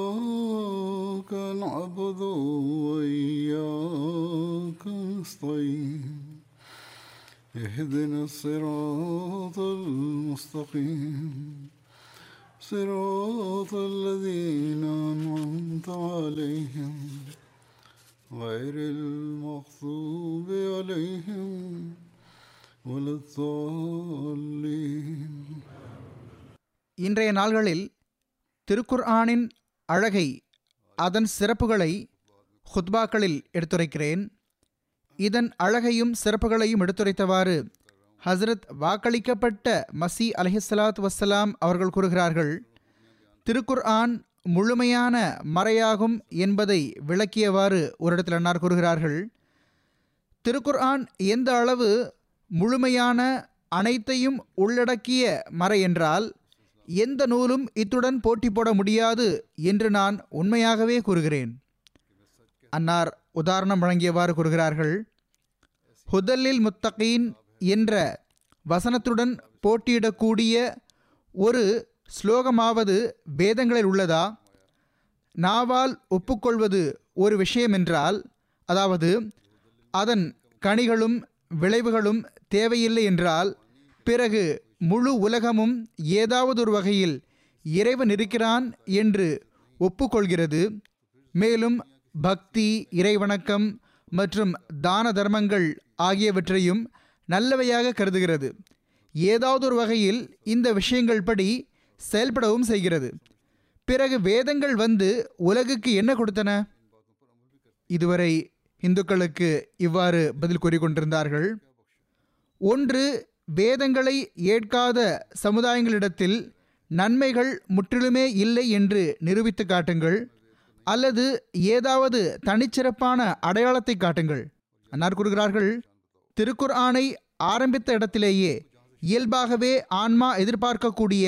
إياك نعبد وإياك نستعين اهدنا الصراط المستقيم صراط الذين أنعمت عليهم غير المغضوب عليهم ولا الضالين இன்றைய நாள்களில் திருக்குர்ஆனின் அழகை அதன் சிறப்புகளை ஹுத்பாக்களில் எடுத்துரைக்கிறேன். இதன் அழகையும் சிறப்புகளையும் எடுத்துரைத்தவாறு ஹஸ்ரத் வாக்களிக்கப்பட்ட மசி அலஹிஸ்லாத் வஸ்ஸலாம் அவர்கள் கூறுகிறார்கள் திருக்குர்ஆன் முழுமையான மறையாகும் என்பதை விளக்கியவாறு ஒரு இடத்தில் அன்னார் கூறுகிறார்கள். திருக்குர்ஆன் எந்த அளவு முழுமையான அனைத்தையும் உள்ளடக்கிய மறை என்றால் எந்த நூலும் இத்துடன் போட்டி போட முடியாது என்று நான் உண்மையாகவே கூறுகிறேன். அன்னார் உதாரணம் வழங்கியவாறு கூறுகிறார்கள் ஹுதல்லில் முத்தகீன் என்ற வசனத்துடன் போட்டியிடக்கூடிய ஒரு ஸ்லோகமாவது வேதங்களில் உள்ளதா? நாவால் ஒப்புக்கொள்வது ஒரு விஷயம் என்றால் அதாவது அதன் கனிகளும் விளைவுகளும் தேவையில்லை என்றால் பிறகு முழு உலகமும் ஏதாவது ஒரு வகையில் இறைவன் இருக்கிறான் என்று ஒப்புக்கொள்கிறது. மேலும் பக்தி இறைவணக்கம் மற்றும் தான தர்மங்கள் ஆகியவற்றையும் நல்லவையாக கருதுகிறது. ஏதாவது ஒரு வகையில் இந்த விஷயங்கள் படி செயல்படவும் செய்கிறது. பிறகு வேதங்கள் வந்து உலகுக்கு என்ன கொடுத்தன? இதுவரை இந்துக்களுக்கு இவ்வாறு பதில் கூறிக்கொண்டிருந்தார்கள். ஒன்று வேதங்களை ஏற்காத சமுதாயங்களிடத்தில் நன்மைகள் முற்றிலுமே இல்லை என்று நிரூபித்து காட்டுங்கள் அல்லது ஏதாவது தனிச்சிறப்பான அடையாளத்தை காட்டுங்கள். அன்னார் கூறுகிறார்கள் திருக்குர்ஆனை ஆரம்பித்த இடத்திலேயே இயல்பாகவே ஆன்மா எதிர்பார்க்கக்கூடிய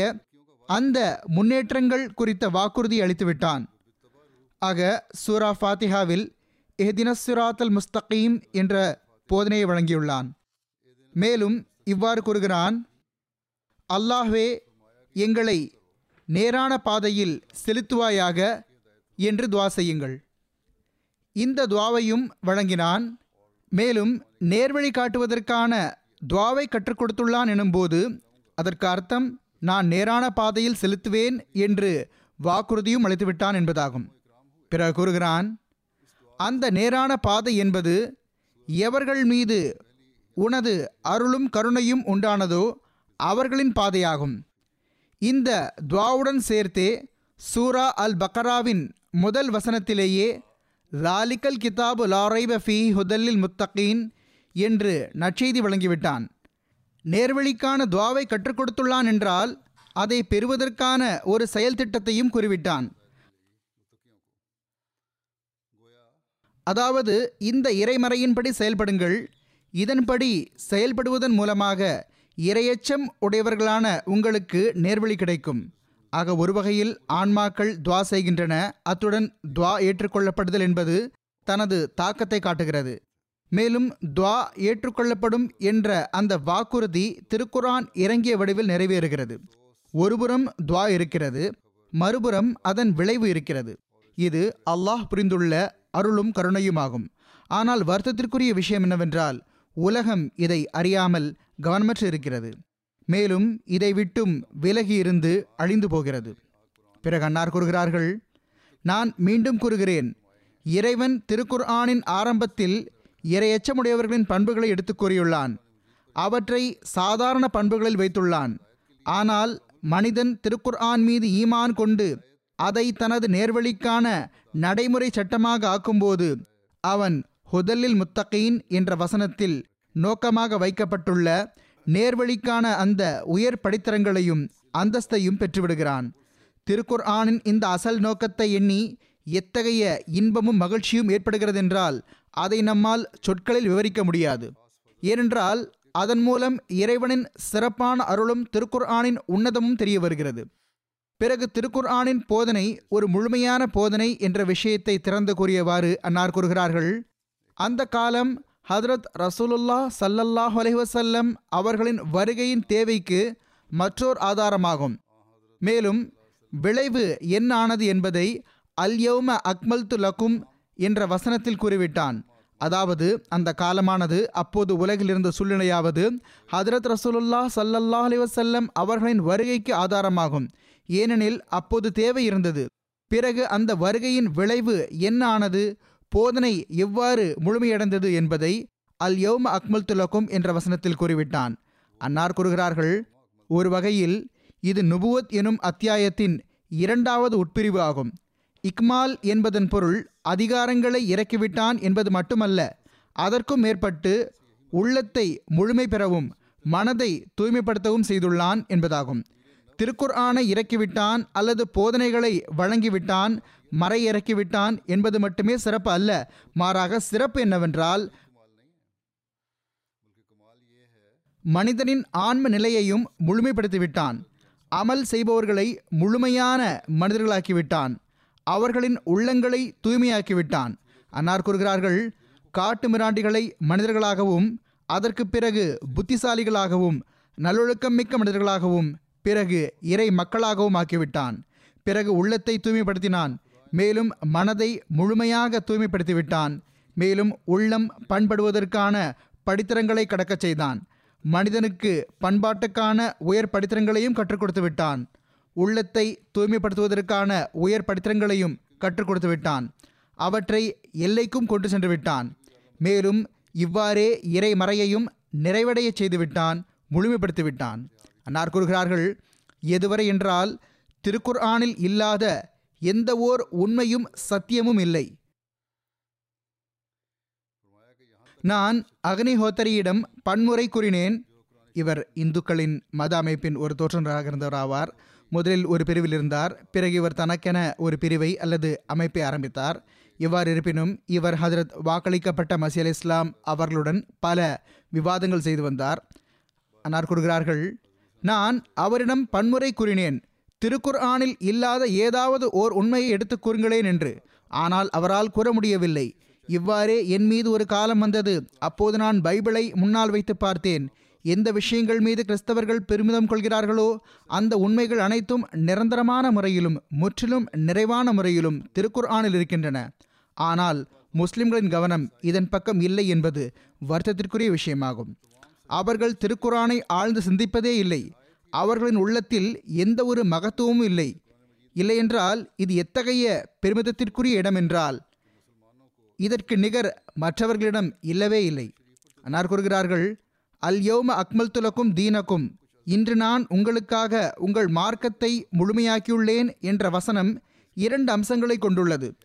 அந்த முன்னேற்றங்கள் குறித்த வாக்குறுதி அளித்துவிட்டான். ஆக சூரா ஃபாத்திஹாவில் எஹ்தினஸ்ஸிராத்தல் முஸ்தகீம் என்ற போதனையை வழங்கியுள்ளான். மேலும் இவ்வாறு கூறுகிறான் அல்லாஹ்வே எங்களை நேரான பாதையில் செலுத்துவாயாக என்று துவா செய்யுங்கள். இந்த துவாவையும் வழங்கினான். மேலும் நேர்வழி காட்டுவதற்கான துவாவை கற்றுக் கொடுத்துள்ளான் எனும்போது அதற்கு அர்த்தம் நான் நேரான பாதையில் செலுத்துவேன் என்று வாக்குறுதியும் அளித்துவிட்டான் என்பதாகும். பிறகு கூறுகிறான் அந்த நேரான பாதை என்பது எவர்கள் மீது உனது அருளும் கருணையும் உண்டானதோ அவர்களின் பாதையாகும். இந்த துவாவுடன் சேர்த்தே சூரா அல் பக்கராவின் முதல் வசனத்திலேயே லாலிக்கல் கிதாபு லாரைப ஃபி ஹுதல்லில் முத்தகீன் என்று நற்செய்தி வழங்கிவிட்டான். நேர்வழிக்கான துவாவை கற்றுக் கொடுத்துள்ளான் என்றால் அதை பெறுவதற்கான ஒரு செயல் திட்டத்தையும் குறிவிட்டான். அதாவது இந்த இறைமறையின்படி செயல்படுங்கள். இதன்படி செயல்படுவதன் மூலமாக இரையச்சம் உடையவர்களான உங்களுக்கு நேர்வழி கிடைக்கும். ஆக ஒரு வகையில் ஆன்மாக்கள் துவா செய்கின்றன. அத்துடன் துவா ஏற்றுக்கொள்ளப்படுதல் என்பது தனது தாக்கத்தை காட்டுகிறது. மேலும் துவா ஏற்றுக்கொள்ளப்படும் என்ற அந்த வாக்குறுதி திருக்குரான் இறங்கிய வடிவில் நிறைவேறுகிறது. ஒருபுறம் துவா இருக்கிறது மறுபுறம் அதன் விளைவு இருக்கிறது. இது அல்லாஹ் புரிந்துள்ள அருளும் கருணையுமாகும். ஆனால் வருத்தத்திற்குரிய விஷயம் என்னவென்றால் உலகம் இதை அறியாமல் கவனமற்று இருக்கிறது மேலும் இதை விட்டும் விலகி இருந்து அழிந்து போகிறது. பிறகு அன்னார் கூறுகிறார்கள் நான் மீண்டும் கூறுகிறேன். இறைவன் திருக்குர்ஆனின் ஆரம்பத்தில் இரையச்சமுடையவர்களின் பண்புகளை எடுத்துக் கூறியுள்ளான். அவற்றை சாதாரண பண்புகளில் வைத்துள்ளான். ஆனால் மனிதன் திருக்குர்ஆன் மீது ஈமான் கொண்டு அதை தனது நேர்வழிக்கான நடைமுறை சட்டமாக ஆக்கும்போது அவன் ஹுதல்லில் முத்தகீன் என்ற வசனத்தில் நோக்கமாக வைக்கப்பட்டுள்ள நேர்வழிக்கான அந்த உயர் படித்தரங்களையும் அந்தஸ்தையும் பெற்றுவிடுகிறான். திருக்குர் ஆனின் இந்த அசல் நோக்கத்தை எண்ணி எத்தகைய இன்பமும் மகிழ்ச்சியும் ஏற்படுகிறதென்றால் அதை நம்மால் சொற்களில் விவரிக்க முடியாது. ஏனென்றால் அதன் மூலம் இறைவனின் சிறப்பான அருளும் திருக்குர் ஆனின் உன்னதமும் தெரிய வருகிறது. பிறகு திருக்குர் ஆனின் போதனை ஒரு முழுமையான போதனை என்ற விஷயத்தை திறந்து கூறியவாறு அன்னார் கூறுகிறார்கள் அந்த காலம் ஹதரத் ரசூலுல்லா சல்லல்லாஹ் அலைவசல்லம் அவர்களின் வருகையின் தேவைக்கு மற்றோர் ஆதாரமாகும். மேலும் விளைவு என்ன ஆனது என்பதை அல்யௌம அக்மல்து லக்கும் என்ற வசனத்தில் கூறிவிட்டான். அதாவது அந்த காலமானது அப்போது உலகில் இருந்த சூழ்நிலையாவது ஹதரத் ரசூலுல்லா சல்லல்லா அலிவசல்லம் அவர்களின் வருகைக்கு ஆதாரமாகும். ஏனெனில் அப்போது தேவை இருந்தது. பிறகு அந்த வருகையின் விளைவு என்ன ஆனது? போதனை எவ்வாறு முழுமையடைந்தது என்பதை அல் யௌம அக்மல் துலக்கும் என்ற வசனத்தில் கூறிவிட்டான். அன்னார் கூறுகிறார்கள் ஒரு வகையில் இது நுபுவத் எனும் அத்தியாயத்தின் இரண்டாவது உட்பிரிவு ஆகும். இக்மால் என்பதன் பொருள் அதிகாரங்களை இறக்கிவிட்டான் என்பது மட்டுமல்ல அதற்கும் மேற்பட்டு உள்ளத்தை முழுமை பெறவும் மனதை தூய்மைப்படுத்தவும் செய்துள்ளான் என்பதாகும். திருக்குர்ஆனை இறக்கிவிட்டான் அல்லது போதனைகளை வழங்கிவிட்டான் மறை இறக்கிவிட்டான் என்பது மட்டுமே சிறப்பு அல்ல. மாறாக சிறப்பு என்னவென்றால் மனிதனின் ஆன்ம நிலையையும் முழுமைப்படுத்திவிட்டான். அமல் செய்பவர்களை முழுமையான மனிதர்களாக்கிவிட்டான். அவர்களின் உள்ளங்களை தூய்மையாக்கிவிட்டான். அன்னார் கூறுகிறார்கள் காட்டு மிராண்டிகளை மனிதர்களாகவும் அதற்கு பிறகு புத்திசாலிகளாகவும் நல்லொழுக்கம் மிக்க மனிதர்களாகவும் பிறகு இறை மக்களாகவும் ஆக்கிவிட்டான். பிறகு உள்ளத்தை தூய்மைப்படுத்தினான். மேலும் மனதை முழுமையாக தூய்மைப்படுத்திவிட்டான். மேலும் உள்ளம் பண்படுவதற்கான படித்திரங்களை கடக்கச் செய்தான். மனிதனுக்கு பண்பாட்டுக்கான உயர் படித்திரங்களையும் கற்றுக் கொடுத்து விட்டான். உள்ளத்தை தூய்மைப்படுத்துவதற்கான உயர் படித்திரங்களையும் கற்றுக் கொடுத்து விட்டான். அவற்றை எல்லைக்கும் கொண்டு சென்று விட்டான். மேலும் இவ்வாறே இறை மறையையும் நிறைவடைய செய்துவிட்டான் முழுமைப்படுத்திவிட்டான் அன்னார் கூறுகிறார்கள் எதுவரை என்றால் திருக்குர்ஆனில் இல்லாத எந்த ஓர் உண்மையும் சத்தியமும் இல்லை. நான் அக்னிஹோத்தரியிடம் பன்முறை கூறினேன். இவர் இந்துக்களின் மத அமைப்பின் ஒரு தோற்றராக இருந்தவராவார். முதலில் ஒரு பிரிவில் இருந்தார். பிறகு இவர் தனக்கென ஒரு பிரிவை அல்லது அமைப்பை ஆரம்பித்தார். இவ்வாறு இருப்பினும் இவர் ஹதரத் வாக்களிக்கப்பட்ட மசி அலி இஸ்லாம் அவர்களுடன் பல விவாதங்கள் செய்து வந்தார். அன்னார் கூறுகிறார்கள் நான் அவரிடம் பன்முறை கூறினேன் திருக்குர்ஆனில் இல்லாத ஏதாவது ஓர் உண்மையை எடுத்துக் கூறுங்களேன் என்று. ஆனால் அவரால் கூற முடியவில்லை. இவ்வாறே என் மீது ஒரு காலம் வந்தது. அப்போது நான் பைபிளை முன்னால் வைத்து பார்த்தேன். எந்த விஷயங்கள் மீது கிறிஸ்தவர்கள் பெருமிதம் கொள்கிறார்களோ அந்த உண்மைகள் அனைத்தும் நிரந்தரமான முறையிலும் முற்றிலும் நிறைவான முறையிலும் திருக்குர்ஆனில் இருக்கின்றன. ஆனால் முஸ்லிம்களின் கவனம் இதன் பக்கம் இல்லை என்பது வருத்தத்திற்குரிய விஷயமாகும். அவர்கள் திருக்குரானை ஆழ்ந்து சிந்திப்பதே இல்லை. அவர்களின் உள்ளத்தில் எந்த ஒரு மகத்துவமும் இல்லை. இல்லையென்றால் இது எத்தகைய பெருமிதத்திற்குரிய இடம் என்றால் இதற்கு நிகர் மற்றவர்களிடம் இல்லவே இல்லை. அன்னார் கூறுகிறார்கள் அல் யோம அக்மல் துலக்கும் தீனக்கும் இன்று நான் உங்களுக்காக உங்கள் மார்க்கத்தை முழுமையாக்கியுள்ளேன் என்ற வசனம் இரண்டு அம்சங்களை கொண்டுள்ளது.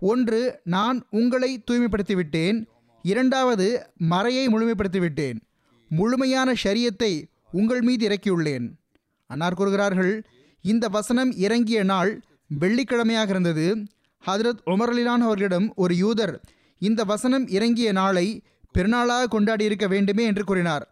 ஒன்று நான் உங்களை தூய்மைப்படுத்திவிட்டேன். இரண்டாவது மறையை முழுமைப்படுத்திவிட்டேன். முழுமையான ஷரியத்தை உங்கள் மீது இறக்கியுள்ளேன். அன்னார் கூறுகிறார்கள் இந்த வசனம் இறங்கிய நாள் வெள்ளிக்கிழமையாக இருந்தது. ஹதரத் உமர்லிலான் அவர்களிடம் ஒரு யூதர் இந்த வசனம் இறங்கிய நாளை பெருநாளாக கொண்டாடியிருக்க வேண்டுமே என்று கூறினார்.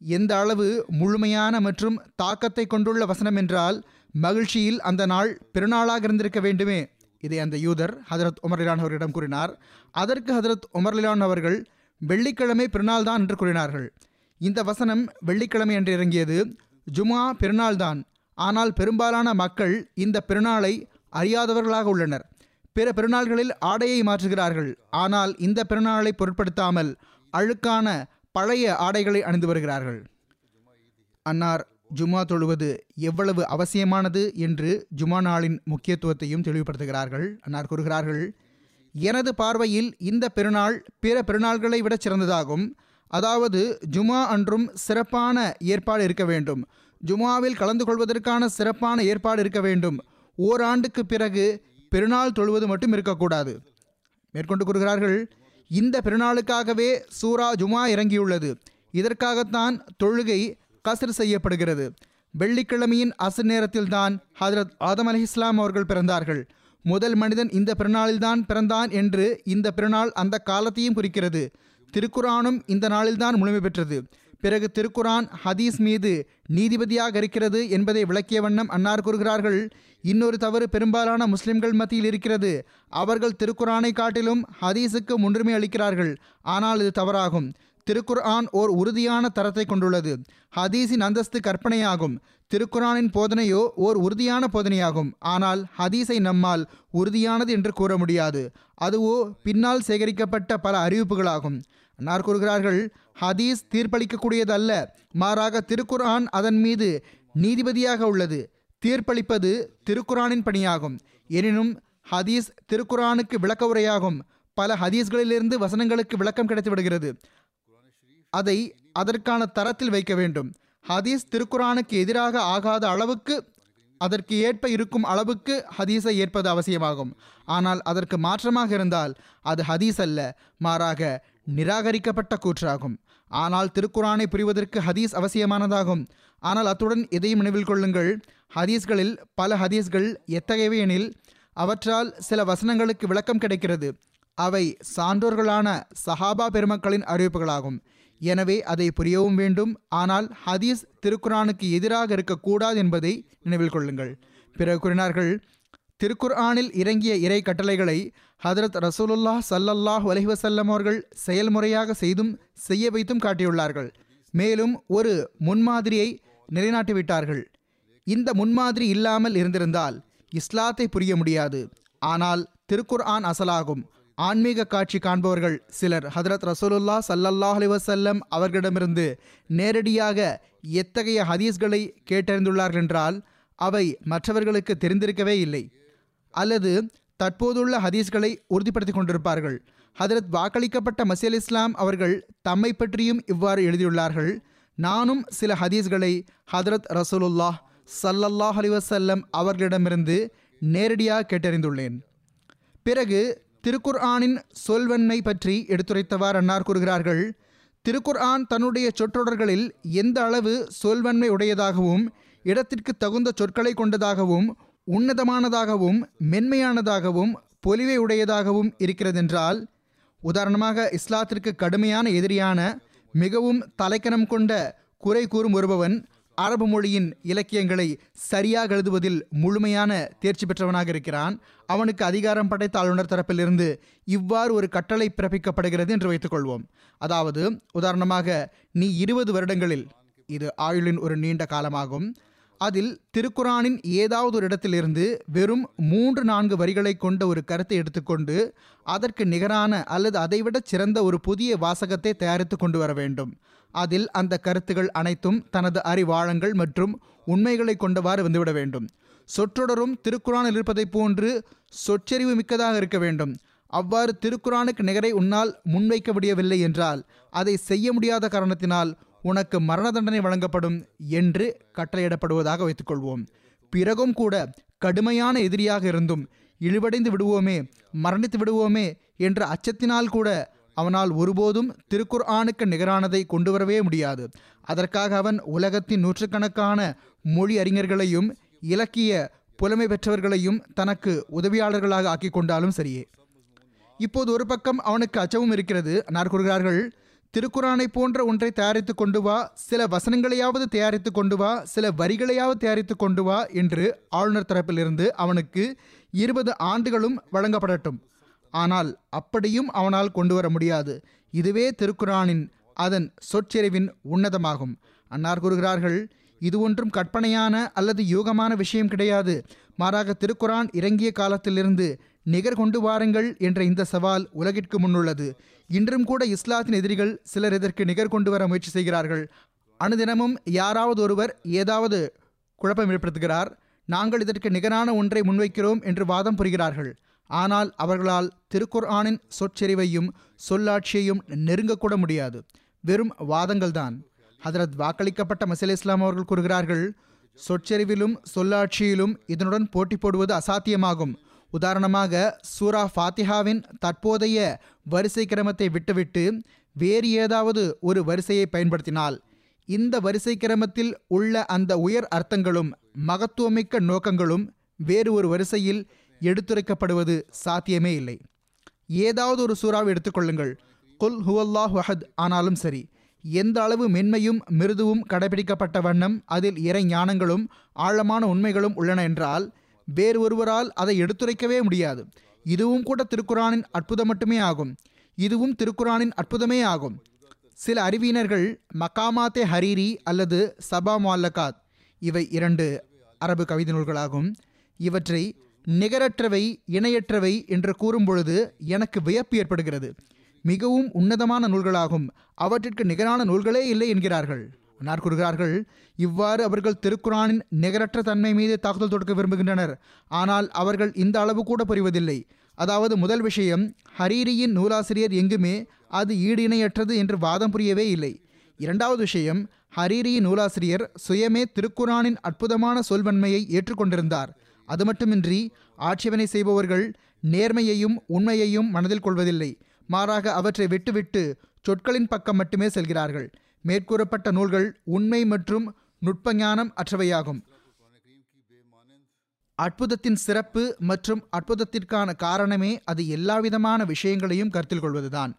எந்த அளவு முழுமையான மற்றும் தாக்கத்தை கொண்டுள்ள வசனம் என்றால் மகிழ்ச்சியில் அந்த நாள் பெருநாளாக இருந்திருக்க வேண்டுமே இதை அந்த யூதர் ஹதரத் உமர்லிலான் அவர்களிடம் கூறினார். அதற்கு ஹதரத் உமர்லிலான் அவர்கள் வெள்ளிக்கிழமை பெருநாள் தான் என்று கூறினார்கள். இந்த வசனம் வெள்ளிக்கிழமை அன்று இறங்கியது. ஜுமா பெருநாள்தான். ஆனால் பெரும்பாலான மக்கள் இந்த பெருநாளை அறியாதவர்களாக உள்ளனர். பிற பெருநாள்களில் ஆடையை மாற்றுகிறார்கள். ஆனால் இந்த பெருநாளை பொருட்படுத்தாமல் அழுக்கான பழைய ஆடைகளை அணிந்து வருகிறார்கள். அன்னார் ஜுமா தொழுவது எவ்வளவு அவசியமானது என்று ஜுமா நாளின் முக்கியத்துவத்தையும் தெளிவுபடுத்துகிறார்கள். அன்னார் கூறுகிறார்கள் எனது பார்வையில் இந்த பெருநாள் பிற பெருநாள்களை விட சிறந்ததாகும். அதாவது ஜுமா அன்றும் சிறப்பான ஏற்பாடு இருக்க வேண்டும். ஜுமாவில் கலந்து கொள்வதற்கான சிறப்பான ஏற்பாடு இருக்க வேண்டும். ஓராண்டுக்கு பிறகு பெருநாள் தொழுவது மட்டும் இருக்கக்கூடாது. மேற்கொண்டு கூறுகிறார்கள் இந்த பெருநாளுக்காகவே சூரா ஜுமா இறங்கியுள்ளது. இதற்காகத்தான் தொழுகை கசர் செய்யப்படுகிறது. வெள்ளிக்கிழமையின் அசு நேரத்தில்தான் ஹதரத் ஆதம் அலி இஸ்லாம் அவர்கள் பிறந்தார்கள். முதல் மனிதன் இந்த பிறநாளில்தான் பிறந்தான் என்று இந்த பிறநாள் அந்த காலத்தையும் குறிக்கிறது. திருக்குரானும் இந்த நாளில்தான் முழுமை பெற்றது. பிறகு திருக்குரான் ஹதீஸ் மீது நீதிபதியாக இருக்கிறது என்பதை விளக்கிய வண்ணம் அன்னார் கூறுகிறார்கள் இன்னொரு தவறு பெரும்பாலான முஸ்லிம்கள் மத்தியில் இருக்கிறது. அவர்கள் திருக்குரானை காட்டிலும் ஹதீஸுக்கு முன்னுரிமை அளிக்கிறார்கள் ஆனால் இது தவறாகும். திருக்குர்ஆன் ஓர் உறுதியான தரத்தை கொண்டுள்ளது. ஹதீஸின் அந்தஸ்து கற்பனையாகும். திருக்குரானின் போதனையோ ஓர் உறுதியான போதனையாகும். ஆனால் ஹதீஸை நம்மால் உறுதியானது என்று கூற முடியாது. அதுவோ பின்னால் சேகரிக்கப்பட்ட பல அறிவிப்புகளாகும். அன்னார் கூறுகிறார்கள் ஹதீஸ் தீர்ப்பளிக்கக்கூடியதல்ல. மாறாக திருக்குர்ஆன் அதன் மீது நீதிபதியாக உள்ளது. தீர்ப்பளிப்பது திருக்குரானின் பணியாகும். எனினும் ஹதீஸ் திருக்குரானுக்கு விளக்க உரையாகும். பல ஹதீஸ்களிலிருந்து வசனங்களுக்கு விளக்கம் கிடைத்து விடுகிறது அதை அதற்கான தரத்தில் வைக்க வேண்டும். ஹதீஸ் திருக்குரானுக்கு எதிராக ஆகாத அளவுக்கு அதற்கு ஏற்ப இருக்கும் அளவுக்கு ஹதீஸை ஏற்பது அவசியமாகும். ஆனால் அதற்கு மாற்றமாக இருந்தால் அது ஹதீஸ் அல்ல. மாறாக நிராகரிக்கப்பட்ட கூற்றாகும். ஆனால் திருக்குரானை புரிவதற்கு ஹதீஸ் அவசியமானதாகும். ஆனால் அத்துடன் எதையும் நினைவில் கொள்ளுங்கள். ஹதீஸ்களில் பல ஹதீஸ்கள் எத்தகையவை எனில் அவற்றால் சில வசனங்களுக்கு விளக்கம் கிடைக்கிறது. அவை சான்றோர்களான சஹாபா பெருமக்களின் அறிவிப்புகளாகும். எனவே அதை புரியவும் வேண்டும். ஆனால் ஹதீஸ் திருக்குரானுக்கு எதிராக இருக்கக்கூடாது என்பதை நினைவில் கொள்ளுங்கள். பிறகு கூறினார்கள் திருக்குர்ஆனில் இறங்கிய இறை கட்டளைகளை ஹதரத் ரசூலுல்லாஹ் சல்லல்லாஹ் வலைவசல்லம் அவர்கள் செயல்முறையாக செய்தும் செய்ய வைத்தும் காட்டியுள்ளார்கள். மேலும் ஒரு முன்மாதிரியை நிலைநாட்டிவிட்டார்கள். இந்த முன்மாதிரி இல்லாமல் இருந்திருந்தால் இஸ்லாத்தை புரிய முடியாது. ஆனால் திருக்குர் ஆன் அசலாகும். ஆன்மீக காட்சி காண்பவர்கள் சிலர் ஹதரத் ரசூலுல்லா சல்லல்லாஹ் அலிவசல்லம் அவர்களிடமிருந்து நேரடியாக எத்தகைய ஹதீஸ்களை கேட்டறிந்துள்ளார்கள் என்றால் அவை மற்றவர்களுக்கு தெரிந்திருக்கவே இல்லை. அல்லது தற்போதுள்ள ஹதீஸ்களை உறுதிப்படுத்திக் கொண்டிருப்பார்கள். ஹதரத் வாக்களிக்கப்பட்ட மசீல் இஸ்லாம் அவர்கள் தம்மை பற்றியும் இவ்வாறு எழுதியுள்ளார்கள். நானும் சில ஹதீஸ்களை ஹதரத் ரசூலுல்லாஹ் சல்லல்லாஹ் அலிவசல்லம் அவர்களிடமிருந்து நேரடியாக கேட்டறிந்துள்ளேன். பிறகு திருக்குர்ஆனின் சொல்வன்மை பற்றி எடுத்துரைத்தவாறு அன்னார் கூறுகிறார்கள். திருக்குர்ஆன் தன்னுடைய சொற்றொடர்களில் எந்த அளவு சொல்வன்மை உடையதாகவும் இடத்திற்கு தகுந்த சொற்களை கொண்டதாகவும் உன்னதமானதாகவும் மென்மையானதாகவும் பொலிவை உடையதாகவும் இருக்கிறதென்றால் உதாரணமாக இஸ்லாத்திற்கு கடுமையான எதிரியான மிகவும் தலைக்கணம் கொண்ட குறை கூறும் ஒருபவன் அரபு மொழியின் இலக்கியங்களை சரியாக எழுதுவதில் முழுமையான தேர்ச்சி பெற்றவனாக இருக்கிறான். அவனுக்கு அதிகாரம் படைத்த ஆளுநர் தரப்பிலிருந்து இவ்வாறு ஒரு கட்டளை பிறப்பிக்கப்படுகிறது என்று வைத்துக்கொள்வோம் அதாவது உதாரணமாக நீ இருபது வருடங்களில் இது ஆயுளின் ஒரு நீண்ட காலமாகும். அதில் திருக்குரானின் ஏதாவது ஒரு இடத்திலிருந்து வெறும் மூன்று நான்கு வரிகளை கொண்ட ஒரு கருத்தை எடுத்துக்கொண்டு அதற்கு நிகரான அல்லது அதைவிட சிறந்த ஒரு புதிய வாசகத்தை தயாரித்து கொண்டு வர வேண்டும். அதில் அந்த கருத்துகள் அனைத்தும் தனது அறிவாழங்கள் மற்றும் உண்மைகளை கொண்டவாறு வந்துவிட வேண்டும். சொற்றொடரும் திருக்குறானில் இருப்பதைப் போன்று சொச்சரிவு மிக்கதாக இருக்க வேண்டும். அவ்வாறு திருக்குறானுக்கு நிகரை உன்னால் முன்வைக்க முடியவில்லை என்றால் அதை செய்ய முடியாத காரணத்தினால் உனக்கு மரண தண்டனை வழங்கப்படும் என்று கட்டளையிடப்படுவதாக வைத்துக்கொள்வோம். பிறகும் கூட கடுமையான எதிரியாக இருந்தும் இழிவடைந்து விடுவோமே மரணித்து விடுவோமே என்ற அச்சத்தினால் கூட அவனால் ஒருபோதும் திருக்குர் ஆணுக்கு நிகரானதை கொண்டு வரவே முடியாது. அதற்காக அவன் உலகத்தின் நூற்றுக்கணக்கான மொழி அறிஞர்களையும் இலக்கிய புலமை பெற்றவர்களையும் தனக்கு உதவியாளர்களாக ஆக்கி கொண்டாலும் சரியே. இப்போது ஒரு பக்கம் அவனுக்கு அச்சமும் இருக்கிறது. நார் கூறுகிறார்கள் திருக்குறானை போன்ற ஒன்றை தயாரித்து கொண்டு வா. சில வசனங்களையாவது தயாரித்து கொண்டு வா. சில வரிகளையாவது தயாரித்து கொண்டு வா என்று ஆளுநர் தரப்பிலிருந்து அவனுக்கு இருபது ஆண்டுகளும் வழங்கப்படட்டும். ஆனால் அப்படியும் அவனால் கொண்டு வர முடியாது. இதுவே திருக்குறானின் அதன் சொற்செறிவின் உன்னதமாகும். அன்னார் கூறுகிறார்கள் இது ஒன்றும் கற்பனையான அல்லது யூகமான விஷயம் கிடையாது. மாறாக திருக்குரான் இறங்கிய காலத்திலிருந்து நிகர் கொண்டு வாருங்கள் என்ற இந்த சவால் உலகிற்கு முன்னுள்ளது. இன்றும் கூட இஸ்லாத்தின் எதிரிகள் சிலர் இதற்கு நிகர் கொண்டு வர முயற்சி செய்கிறார்கள். அனுதினமும் யாராவது ஒருவர் ஏதாவது குழப்பம் ஏற்படுத்துகிறார். நாங்கள் இதற்கு நிகரான ஒன்றை முன்வைக்கிறோம் என்று வாதம் புரிகிறார்கள். ஆனால் அவர்களால் திருக்குர்ஆனின் சொற்செறிவையும் சொல்லாட்சியையும் நெருங்கக்கூட முடியாது. வெறும் வாதங்கள்தான். ஹதரத் வாக்களிக்கப்பட்ட மசீல் இஸ்லாம் அவர்கள் கூறுகிறார்கள் சொற்செறிவிலும் சொல்லாட்சியிலும் இதனுடன் போட்டி போடுவது அசாத்தியமாகும். உதாரணமாக சூரா ஃபாத்திஹாவின் தற்போதைய வரிசை கிரமத்தை விட்டுவிட்டு வேறு ஏதாவது ஒரு வரிசையை பயன்படுத்தினால் இந்த வரிசை கிரமத்தில் உள்ள அந்த உயர் அர்த்தங்களும் மகத்துவமிக்க நோக்கங்களும் வேறு ஒரு வரிசையில் எடுத்துரைக்கப்படுவது சாத்தியமே இல்லை. ஏதாவது ஒரு சூறாவை எடுத்துக்கொள்ளுங்கள் குல் ஹுவல்லா ஹஹத் ஆனாலும் சரி எந்த அளவு மென்மையும் மிருதுவும் கடைபிடிக்கப்பட்ட வண்ணம் அதில் இறை ஞானங்களும் ஆழமான உண்மைகளும் உள்ளன என்றால் வேறு ஒருவரால் அதை எடுத்துரைக்கவே முடியாது. இதுவும் கூட திருக்குறானின் அற்புதம் மட்டுமே ஆகும். இதுவும் திருக்குறானின் அற்புதமே ஆகும். சில அறிவியினர்கள் மக்காமாத்தே ஹரீரி அல்லது சபா முல்லகாத் இவை இரண்டு அரபு கவிதை நூல்களாகும். இவற்றை நிகரற்றவை இணையற்றவை என்று கூறும்பொழுது எனக்கு வியப்பு ஏற்படுகிறது. மிகவும் உன்னதமான நூல்களாகும். அவற்றிற்கு நிகரான நூல்களே இல்லை என்கிறார்கள். அன்னார் கூறுகிறார்கள் இவ்வாறு அவர்கள் திருக்குரானின் நிகரற்ற தன்மை மீது தாக்குதல் தொடுக்க விரும்புகின்றனர். ஆனால் அவர்கள் இந்த அளவு கூட புரிவதில்லை. அதாவது முதல் விஷயம் ஹரீரியின் நூலாசிரியர் எங்குமே அது ஈடு இணையற்றது என்று வாதம் புரியவே இல்லை. இரண்டாவது விஷயம் ஹரீரியின் நூலாசிரியர் சுயமே திருக்குரானின் அற்புதமான சொல்வன்மையை ஏற்றுக்கொண்டிருந்தார். அது மட்டுமின்றி ஆட்சேபனை செய்பவர்கள் நேர்மையையும் உண்மையையும் மனதில் கொள்வதில்லை. மாறாக அவற்றை விட்டுவிட்டு சொற்களின் பக்கம் மட்டுமே செல்கிறார்கள். மேற்கூறப்பட்ட நூல்கள் உண்மை மற்றும் நுட்ப ஞானம் அற்றவையாகும். அற்புதத்தின் சிறப்பு மற்றும் அற்புதத்திற்கான காரணமே அது எல்லாவிதமான விஷயங்களையும் கருத்தில் கொள்வதுதான்.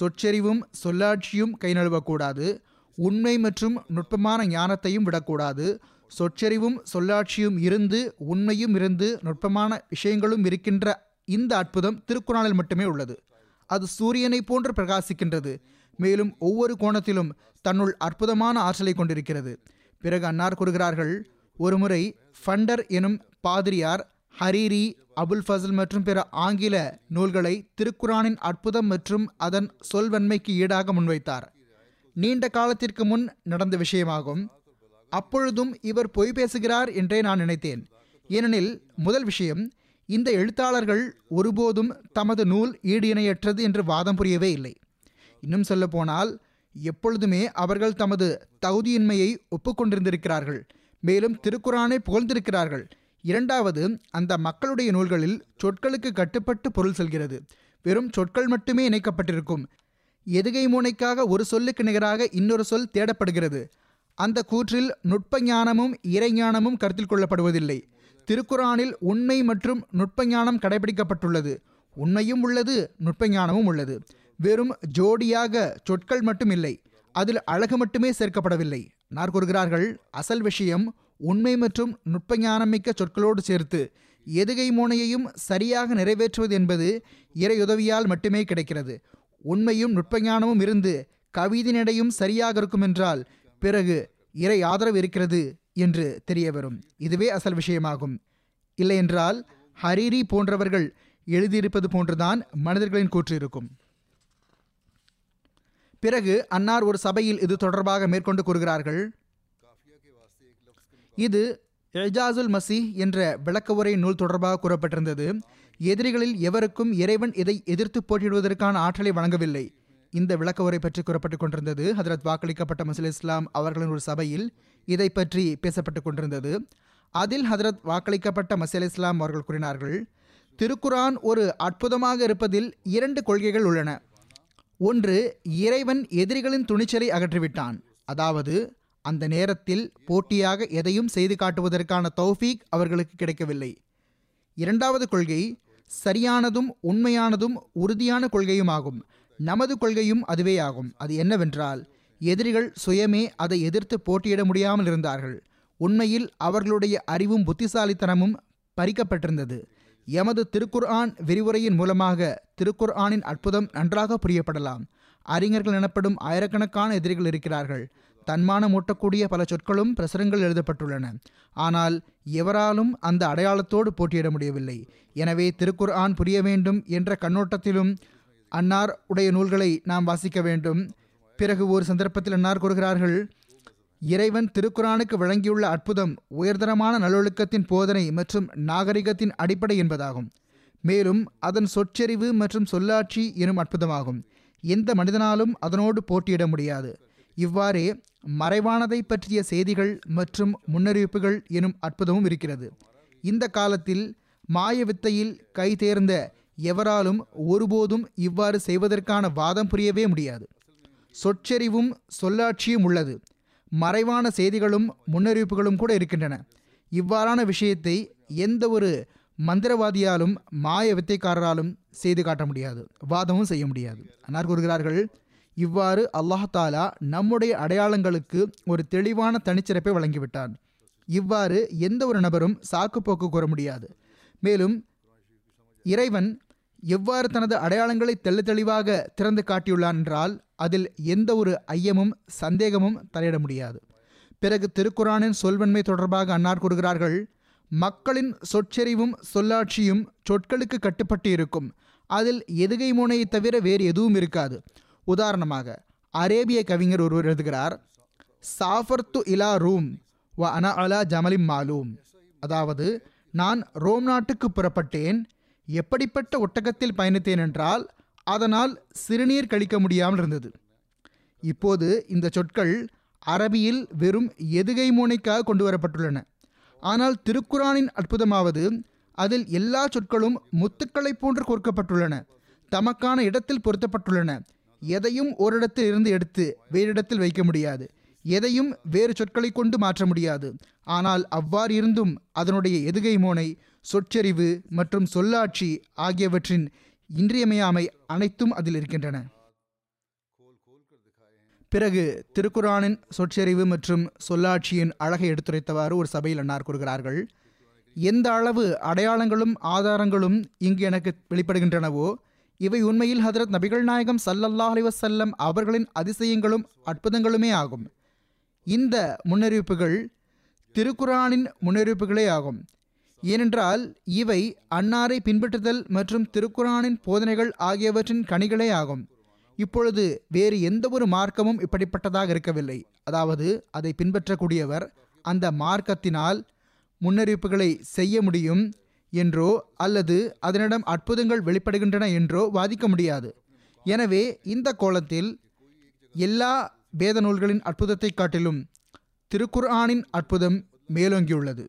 சொற்செறிவும் சொல்லாட்சியும் கை நழுவக்கூடாது உண்மை மற்றும் நுட்பமான ஞானத்தையும் விடக்கூடாது. சொற்செறிவும் சொல்லாட்சியும் இருந்து உண்மையும் இருந்து நுட்பமான விஷயங்களும் இருக்கின்ற இந்த அற்புதம் திருக்குறளில் மட்டுமே உள்ளது. அது சூரியனை போன்று பிரகாசிக்கின்றது. மேலும் ஒவ்வொரு கோணத்திலும் தன்னுள் அற்புதமான ஆற்றலை கொண்டிருக்கிறது. பிறகு அன்னார் கூறுகிறார்கள் ஒருமுறை ஃபண்டர் எனும் பாதிரியார் ஹரீரி அபுல் ஃபசல் மற்றும் பிற ஆங்கில நூல்களை திருக்குரானின் அற்புதம் மற்றும் அதன் சொல்வன்மைக்கு ஈடாக முன்வைத்தார். நீண்ட காலத்திற்கு முன் நடந்த விஷயமாகும். அப்பொழுதும் இவர் பொய் பேசுகிறார் என்றே நான் நினைத்தேன். ஏனெனில் முதல் விஷயம் இந்த எழுத்தாளர்கள் ஒருபோதும் தமது நூல் ஈடு இணையற்றது என்று வாதம் புரியவே இல்லை. இன்னும் சொல்ல போனால் எப்பொழுதுமே அவர்கள் தமது தகுதியின்மையை ஒப்புக்கொண்டிருந்திருக்கிறார்கள். மேலும் திருக்குறானை புகழ்ந்திருக்கிறார்கள். இரண்டாவது அந்த மக்களுடைய நூல்களில் சொற்களுக்கு கட்டுப்பட்டு பொருள் செல்கிறது. வெறும் சொற்கள் மட்டுமே இணைக்கப்பட்டிருக்கும். எதுகை மூனைக்காக ஒரு சொல்லுக்கு நிகராக இன்னொரு சொல் தேடப்படுகிறது. அந்த கூற்றில் நுட்ப ஞானமும் இறைஞானமும் கருத்தில் கொள்ளப்படுவதில்லை. திருக்குறானில் உண்மை மற்றும் நுட்ப ஞானம் கடைபிடிக்கப்பட்டுள்ளது. உண்மையும் உள்ளது நுட்ப ஞானமும் உள்ளது. வெறும் ஜோடியாக சொற்கள் மட்டும் இல்லை அதில் அழகு மட்டுமே சேர்க்கப்படவில்லை. நார் கூறுகிறார்கள் அசல் விஷயம் உண்மை மற்றும் நுட்ப ஞானமிக்க சொற்களோடு சேர்த்து எதுகை மோனையையும் சரியாக நிறைவேற்றுவது என்பது இறையுதவியால் மட்டுமே கிடைக்கிறது. உண்மையும் நுட்ப ஞானமும் இருந்து கவிதினடையும் சரியாக இருக்கும் என்றால் பிறகு இறை ஆதரவு இருக்கிறது என்று தெரிய வரும் இதுவே அசல் விஷயமாகும். இல்லையென்றால் ஹரீரி போன்றவர்கள் எழுதியிருப்பது போன்றுதான் மனிதர்களின் கூற்று இருக்கும். பிறகு அன்னார் ஒரு சபையில் இது தொடர்பாக மேற்கொண்டு கூறுகிறார்கள். இது எஜாசுல் மசி என்ற விளக்க உரை நூல் தொடர்பாக கூறப்பட்டிருந்தது. எதிரிகளில் எவருக்கும் இறைவன் இதை எதிர்த்து போட்டியிடுவதற்கான ஆற்றலை வழங்கவில்லை. இந்த விளக்க உரை பற்றி கூறப்பட்டுக் கொண்டிருந்தது ஹதரத் வாக்களிக்கப்பட்ட மசூல் இஸ்லாம் அவர்களின் ஒரு சபையில் இதை பற்றி பேசப்பட்டு கொண்டிருந்தது. அதில் ஹதரத் வாக்களிக்கப்பட்ட மசீல் இஸ்லாம் அவர்கள் கூறினார்கள் திருக்குரான் ஒரு அற்புதமாக இருப்பதில் இரண்டு கொள்கைகள் உள்ளன. ஒன்று இறைவன் எதிரிகளின் துணிச்சலை அகற்றிவிட்டான். அதாவது அந்த நேரத்தில் போட்டியாக எதையும் செய்து காட்டுவதற்கான தௌஃபீக் அவர்களுக்கு கிடைக்கவில்லை. இரண்டாவது கொள்கை சரியானதும் உண்மையானதும் உறுதியான கொள்கையும் ஆகும் நமது கொள்கையும் அதுவே ஆகும் அது என்னவென்றால் எதிரிகள் சுயமே அதை எதிர்த்து போட்டியிட முடியாமல் இருந்தார்கள். உண்மையில் அவர்களுடைய அறிவும் புத்திசாலித்தனமும் பறிக்கப்பட்டிருந்தது. எமது திருக்குர்ஆன் விரிவுரையின் மூலமாக திருக்குர்ஆனின் அற்புதம் நன்றாக புரியப்படலாம். அறிஞர்கள் எனப்படும் ஆயிரக்கணக்கான எதிரிகள் இருக்கிறார்கள். தன்மானம் ஊட்டக்கூடிய பல சொற்களும் பிரசுரங்கள் எழுதப்பட்டுள்ளன. ஆனால் எவராலும் அந்த அடையாளத்தோடு போட்டியிட முடியவில்லை. எனவே திருக்குர் ஆன் புரிய வேண்டும் என்ற கண்ணோட்டத்திலும் அன்னார் உடைய நூல்களை நாம் வாசிக்க வேண்டும். பிறகு ஒரு சந்தர்ப்பத்தில் அன்னார் கூறுகிறார்கள் இறைவன் திருக்குறானுக்கு வழங்கியுள்ள அற்புதம் உயர்தரமான நல்லொழுக்கத்தின் போதனை மற்றும் நாகரிகத்தின் அடிப்படை என்பதாகும். மேலும் அதன் சொற்செறிவு மற்றும் சொல்லாட்சி எனும் அற்புதமாகும். எந்த மனிதனாலும் அதனோடு போட்டியிட முடியாது. இவ்வாறே மறைவானதை பற்றிய செய்திகள் மற்றும் முன்னறிவிப்புகள் எனும் அற்புதமும் இருக்கிறது. இந்த காலத்தில் மாய வித்தையில் கைதேர்ந்த எவராலும் ஒருபோதும் இவ்வாறு செய்வதற்கான வாதம் புரியவே முடியாது. சொற்செறிவும் சொல்லாட்சியும் உள்ளது. மறைவான செய்திகளும் முன்னறிவிப்புகளும் கூட இருக்கின்றன. இவ்வாறான விஷயத்தை எந்த ஒரு மந்திரவாதியாலும் மாய வித்தைக்காரராலும் செய்து காட்ட முடியாது வாதமும் செய்ய முடியாது. அன்னார் கூறுகிறார்கள் இவ்வாறு அல்லாஹ் தாலா நம்முடைய அடையாளங்களுக்கு ஒரு தெளிவான தனிச்சிறப்பை வழங்கிவிட்டான் இவ்வாறு எந்த ஒரு நபரும் சாக்குப்போக்கு கூற முடியாது. மேலும் இறைவன் எவ்வாறு தனது அடையாளங்களை தெள்ள தெளிவாக திறந்து காட்டியுள்ளான் என்றால் அதில் எந்த ஒரு ஐயமும் சந்தேகமும் தலையிட முடியாது. பிறகு திருக்குரானின் சொல்வன்மை தொடர்பாக அன்னார் கூறுகிறார்கள் மக்களின் சொற்செறிவும் சொல்லாட்சியும் சொற்களுக்கு கட்டுப்பட்டு இருக்கும். அதில் எதுகை முனையை தவிர வேறு எதுவும் இருக்காது. உதாரணமாக அரேபிய கவிஞர் ஒருவர் எழுதுகிறார் சாஃபர்த்து இலா ரூம் வ அன அலா ஜமலிம் மாலூம் அதாவது நான் ரோம் நாட்டுக்கு புறப்பட்டேன் எப்படிப்பட்ட ஒட்டகத்தில் பயணித்தேன் என்றால் அதனால் சிறுநீர் கழிக்க முடியாமல் இருந்தது. இப்போது இந்த சொற்கள் அரபியில் வெறும் எதுகை மூனைக்காக கொண்டு வரப்பட்டுள்ளன ஆனால் திருக்குரானின் அற்புதமாவது அதில் எல்லா சொற்களும் முத்துக்களைப் போன்று கோர்க்கப்பட்டுள்ளன. தமக்கான இடத்தில் பொருத்தப்பட்டுள்ளன. எதையும் ஓரிடத்தில் இருந்து எடுத்து வேறிடத்தில் வைக்க முடியாது. எதையும் வேறு சொற்களை கொண்டு மாற்ற முடியாது. ஆனால் அவ்வாறு இருந்தும் அதனுடைய எதுகை மோனை சொற்செறிவு மற்றும் சொல்லாட்சி ஆகியவற்றின் இன்றியமையாமை அனைத்தும் அதில் இருக்கின்றன. பிறகு திருக்குரானின் சொற்செறிவு மற்றும் சொல்லாட்சியின் அழகை எடுத்துரைத்தவாறு ஒரு சபையில் அன்னார் கூறுகிறார்கள் எந்த அளவு அடையாளங்களும் ஆதாரங்களும் இங்கு எனக்கு வெளிப்படுகின்றனவோ இவை உண்மையில் ஹதரத் நபிகள் நாயகம் சல்லல்லாஹ் அலிவசல்லம் அவர்களின் அதிசயங்களும் அற்புதங்களுமே ஆகும். இந்த முன்னறிவிப்புகள் திருக்குரானின் முன்னறிவிப்புகளே ஆகும். ஏனென்றால் இவை அன்னாரை பின்பற்றுதல் மற்றும் திருக்குரானின் போதனைகள் ஆகியவற்றின் கனிகளே ஆகும் இப்பொழுது வேறு எந்த ஒரு மார்க்கமும் இப்படிப்பட்டதாக இருக்கவில்லை. அதாவது அதை பின்பற்றக்கூடியவர் அந்த மார்க்கத்தினால் முன்னறிவிப்புகளை செய்ய முடியும் என்றோ அல்லது அதனிடம் அற்புதங்கள் வெளிப்படுகின்றன என்றோ வாதிக்க முடியாது. எனவே இந்த கோலத்தில் எல்லா வேத நூல்களின் அற்புதத்தை காட்டிலும் திருக்குர்ஆனின் அற்புதம் மேலோங்கியுள்ளது.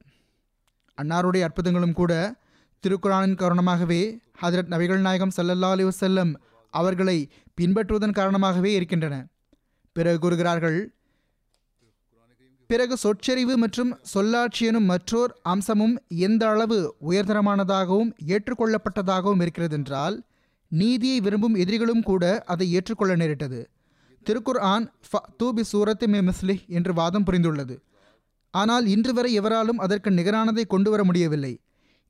அன்னாருடைய அற்புதங்களும் கூட திருக்குரானின் காரணமாகவே ஹதரத் நபிகள் நாயகம் சல்லல்லா அலி வசல்லம் அவர்களை பின்பற்றுவதன் காரணமாகவே இருக்கின்றன. பிறகு கூறுகிறார்கள் பிறகு சொற்றறிவு மற்றும் சொல்லாட்சி எனும் மற்றோர் அம்சமும் எந்த அளவு உயர்தரமானதாகவும் ஏற்றுக்கொள்ளப்பட்டதாகவும் இருக்கிறது என்றால் நீதியை விரும்பும் எதிரிகளும் கூட அதை ஏற்றுக்கொள்ள நேரிட்டது. திருக்குர் ஆன் ஃப தூபி சூரத்து மே மிஸ்லி என்று வாதம் புரிந்துள்ளது. ஆனால் இன்று வரை எவராலும் அதற்கு நிகரானதை கொண்டு வர முடியவில்லை.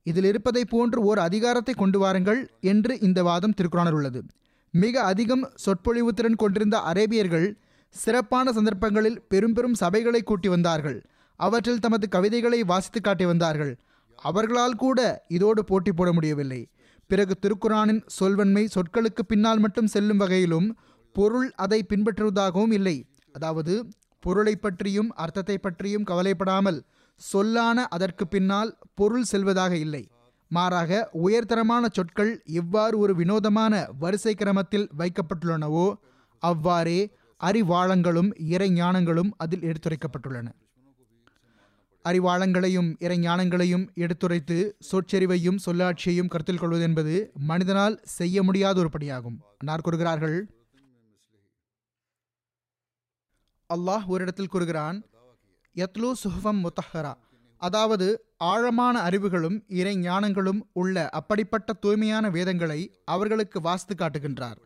இதில் இருப்பதை போன்று ஓர் அதிகாரத்தை கொண்டு வாருங்கள் என்று இந்த வாதம் திருக்குறானில் உள்ளது. மிக அதிகம் சொற்பொழிவு திறன் கொண்டிருந்த அரேபியர்கள் சிறப்பான சந்தர்ப்பங்களில் பெரும் பெரும் சபைகளை கூட்டி வந்தார்கள். அவற்றில் தமது கவிதைகளை வாசித்து காட்டி வந்தார்கள். அவர்களால் கூட இதோடு போட்டி போட முடியவில்லை. பிறகு திருக்குறானின் சொல்வன்மை சொற்களுக்கு பின்னால் மட்டும் செல்லும் வகையிலும் பொருள் அதை பின்பற்றுவதாகவும் இல்லை. அதாவது பொருளை பற்றியும் அர்த்தத்தை பற்றியும் கவலைப்படாமல் சொல்லான அதற்கு பின்னால் பொருள் செல்வதாக இல்லை. மாறாக உயர்தரமான சொற்கள் எவ்வாறு ஒரு வினோதமான வரிசை கிரமத்தில் வைக்கப்பட்டுள்ளனவோ அவ்வாறே அறிவாளங்களும் இறைஞானங்களும் அதில் எடுத்துரைக்கப்பட்டுள்ளன. அறிவாளங்களையும் இறைஞானங்களையும் எடுத்துரைத்து சொற்செறிவையும் சொல்லாட்சியையும் கருத்தில் கொள்வது என்பது மனிதனால் செய்ய முடியாத ஒரு பணியாகும் அன்னார் கூறுகிறார்கள் அல்லாஹ் ஒரு இடத்தில் கூறுகிறான் யத்லு சுஹம் முத்தஹரா அதாவது ஆழமான அறிவுகளும் இறை ஞானங்களும் உள்ள அப்படிப்பட்ட தூய்மையான வேதங்களை அவர்களுக்கு வாசித்து காட்டுகின்றார்.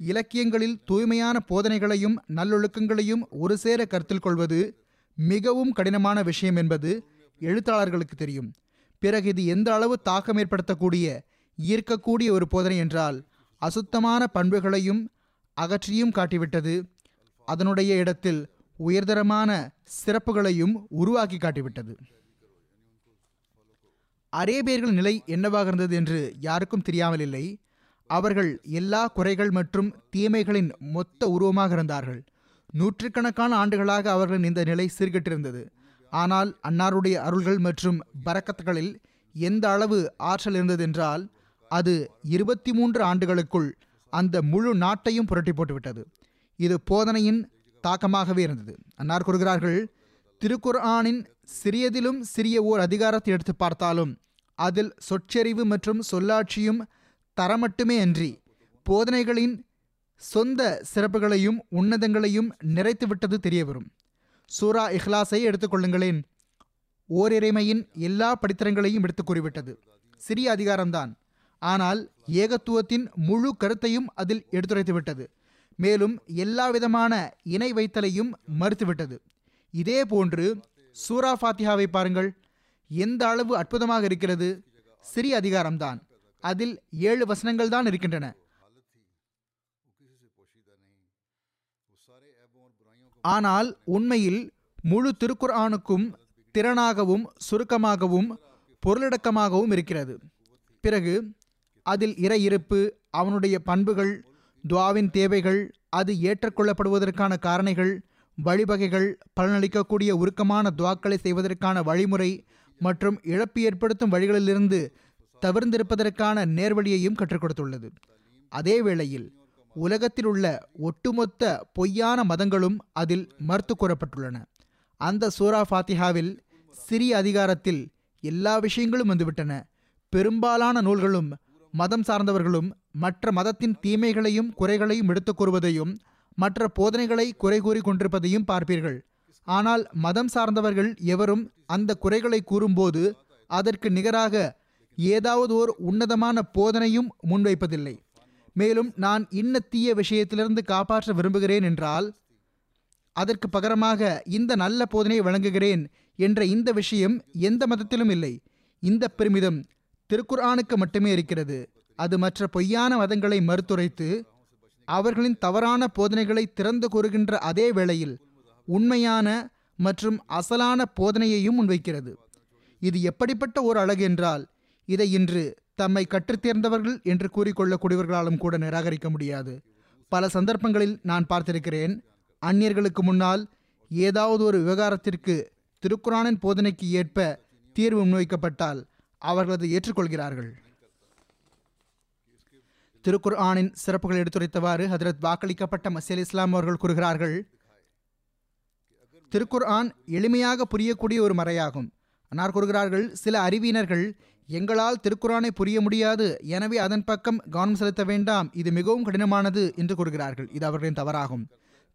இலக்கியங்களில் தூய்மையான போதனைகளையும் நல்லொழுக்கங்களையும் ஒரு சேர கருத்தில் கொள்வது மிகவும் கடினமான விஷயம் என்பது எழுத்தாளர்களுக்கு தெரியும். பிறகு இது எந்த அளவு தாக்கம் ஏற்படுத்தக்கூடிய ஈர்க்கக்கூடிய ஒரு போதனை என்றால் அசுத்தமான பண்புகளையும் அகற்றியும் காட்டிவிட்டது. அதனுடைய இடத்தில் உயர்தரமான சிறப்புகளையும் உருவாக்கி காட்டிவிட்டது. அரேபியர்கள் நிலை என்னவாக இருந்தது என்று யாருக்கும் தெரியாமல் இல்லை அவர்கள் எல்லா குறைகள் மற்றும் தீமைகளின் மொத்த உருவமாக இருந்தார்கள். நூற்றுக்கணக்கான ஆண்டுகளாக அவர்களின் இந்த நிலை சீர்கெட்டிருந்தது. ஆனால் அன்னாருடைய அருள்கள் மற்றும் பறக்கத்துகளில் எந்த அளவு ஆற்றல் இருந்ததென்றால் அது இருபத்தி மூன்று ஆண்டுகளுக்குள் அந்த முழு நாட்டையும் புரட்டி போட்டுவிட்டது. இது போதனையின் தாக்கமாகவே இருந்தது. அன்னார் கூறுகிறார்கள் திருக்குர்ஆனின் சிறியதிலும் சிறிய ஓர் அதிகாரத்தை எடுத்து பார்த்தாலும் அதில் சொற்செறிவு மற்றும் சொல்லாட்சியும் தரமட்டுமே அன்றி போதனைகளின் சொந்த சிறப்புகளையும் உன்னதங்களையும் நிறைத்துவிட்டது தெரியவரும். சூரா இஹ்லாஸை எடுத்துக்கொள்ளுங்களேன் ஓரிறைமையின் எல்லா படித்தரங்களையும் எடுத்து கூறிவிட்டது. சிறிய அதிகாரம்தான். ஆனால் ஏகத்துவத்தின் முழு கருத்தையும் அதில் எடுத்துரைத்துவிட்டது. மேலும் எல்லாவிதமான இணை வைத்தலையும் மறுத்துவிட்டது. இதே போன்று சூரா ஃபாத்திஹாவை பாருங்கள். எந்த அளவு அற்புதமாக இருக்கிறது. சிறிய அதிகாரம்தான். அதில் ஏழு வசனங்கள் தான் இருக்கின்றன. ஆனால் உண்மையில் முழு திருக்குர்ஆனுக்கும் திறனாகவும் சுருக்கமாகவும் பொருளடக்கமாகவும் இருக்கிறது. பிறகு அதில் இறையிருப்பு அவனுடைய பண்புகள் துவாவின் தேவைகள் அது ஏற்றுக்கொள்ளப்படுவதற்கான காரணிகள் வழிவகைகள் பலனளிக்கக்கூடிய உருக்கமான துவாக்களை செய்வதற்கான வழிமுறை மற்றும் இழப்பு ஏற்படுத்தும் வழிகளிலிருந்து தவிர்ந்திருப்பதற்கான நேர்வழியையும் கற்றுக் கொடுத்துள்ளது. அதே வேளையில் உலகத்தில் உள்ள ஒட்டுமொத்த பொய்யான மதங்களும் அதில் மறுத்து கூறப்பட்டுள்ளன. அந்த சூரா ஃபாத்திஹாவில் சிறிய அதிகாரத்தில் எல்லா விஷயங்களும் வந்துவிட்டன. பெரும்பாலான நூல்களும் மதம் சார்ந்தவர்களும் மற்ற மதத்தின் தீமைகளையும் குறைகளையும் எடுத்துக் கூறுவதையும் மற்ற போதனைகளை குறை கூறி கொண்டிருப்பதையும் பார்ப்பீர்கள். ஆனால் மதம் சார்ந்தவர்கள் எவரும் அந்த குறைகளை கூறும்போது அதற்கு நிகராக ஏதாவது ஓர் உன்னதமான போதனையும் முன்வைப்பதில்லை. மேலும் நான் இன்ன தீய விஷயத்திலிருந்து காப்பாற்ற விரும்புகிறேன் என்றால் அதற்கு பகரமாக இந்த நல்ல போதனையை வழங்குகிறேன் என்ற இந்த விஷயம் எந்த மதத்திலும் இல்லை. இந்த பெருமிதம் திருக்குர்ஆனுக்கு மட்டுமே இருக்கிறது. அது மற்ற பொய்யான மதங்களை மறுத்துரைத்து அவர்களின் தவறான போதனைகளை திறந்து கூறுகின்ற அதே வேளையில் உண்மையான மற்றும் அசலான போதனையையும் முன்வைக்கிறது. இது எப்படிப்பட்ட ஒரு அழகு என்றால் இதை இன்று தம்மை கற்றுத்தேர்ந்தவர்கள் என்று கூறிக்கொள்ளக்கூடியவர்களாலும் கூட நிராகரிக்க முடியாது. பல சந்தர்ப்பங்களில் நான் பார்த்திருக்கிறேன் அந்நியர்களுக்கு முன்னால் ஏதாவது ஒரு விவகாரத்திற்கு திருக்குறானின் போதனைக்கு ஏற்ப தீர்வு முன்வைக்கப்பட்டால் அவர்களது ஏற்றுக்கொள்கிறார்கள். திருக்குர் ஆனின் சிறப்புகள் எடுத்துரைத்தவாறு ஹதரத் வாக்களிக்கப்பட்ட மசேல் இஸ்லாம் அவர்கள் கூறுகிறார்கள் திருக்குர் ஆன் எளிமையாக புரியக்கூடிய ஒரு மறையாகும். அன்னார் கூறுகிறார்கள் சில அறிவியினர்கள் எங்களால் திருக்குறானை புரிய முடியாது எனவே அதன் பக்கம் கவனம் செலுத்த வேண்டாம் இது மிகவும் கடினமானது என்று கூறுகிறார்கள். இது அவர்களின் தவறாகும்.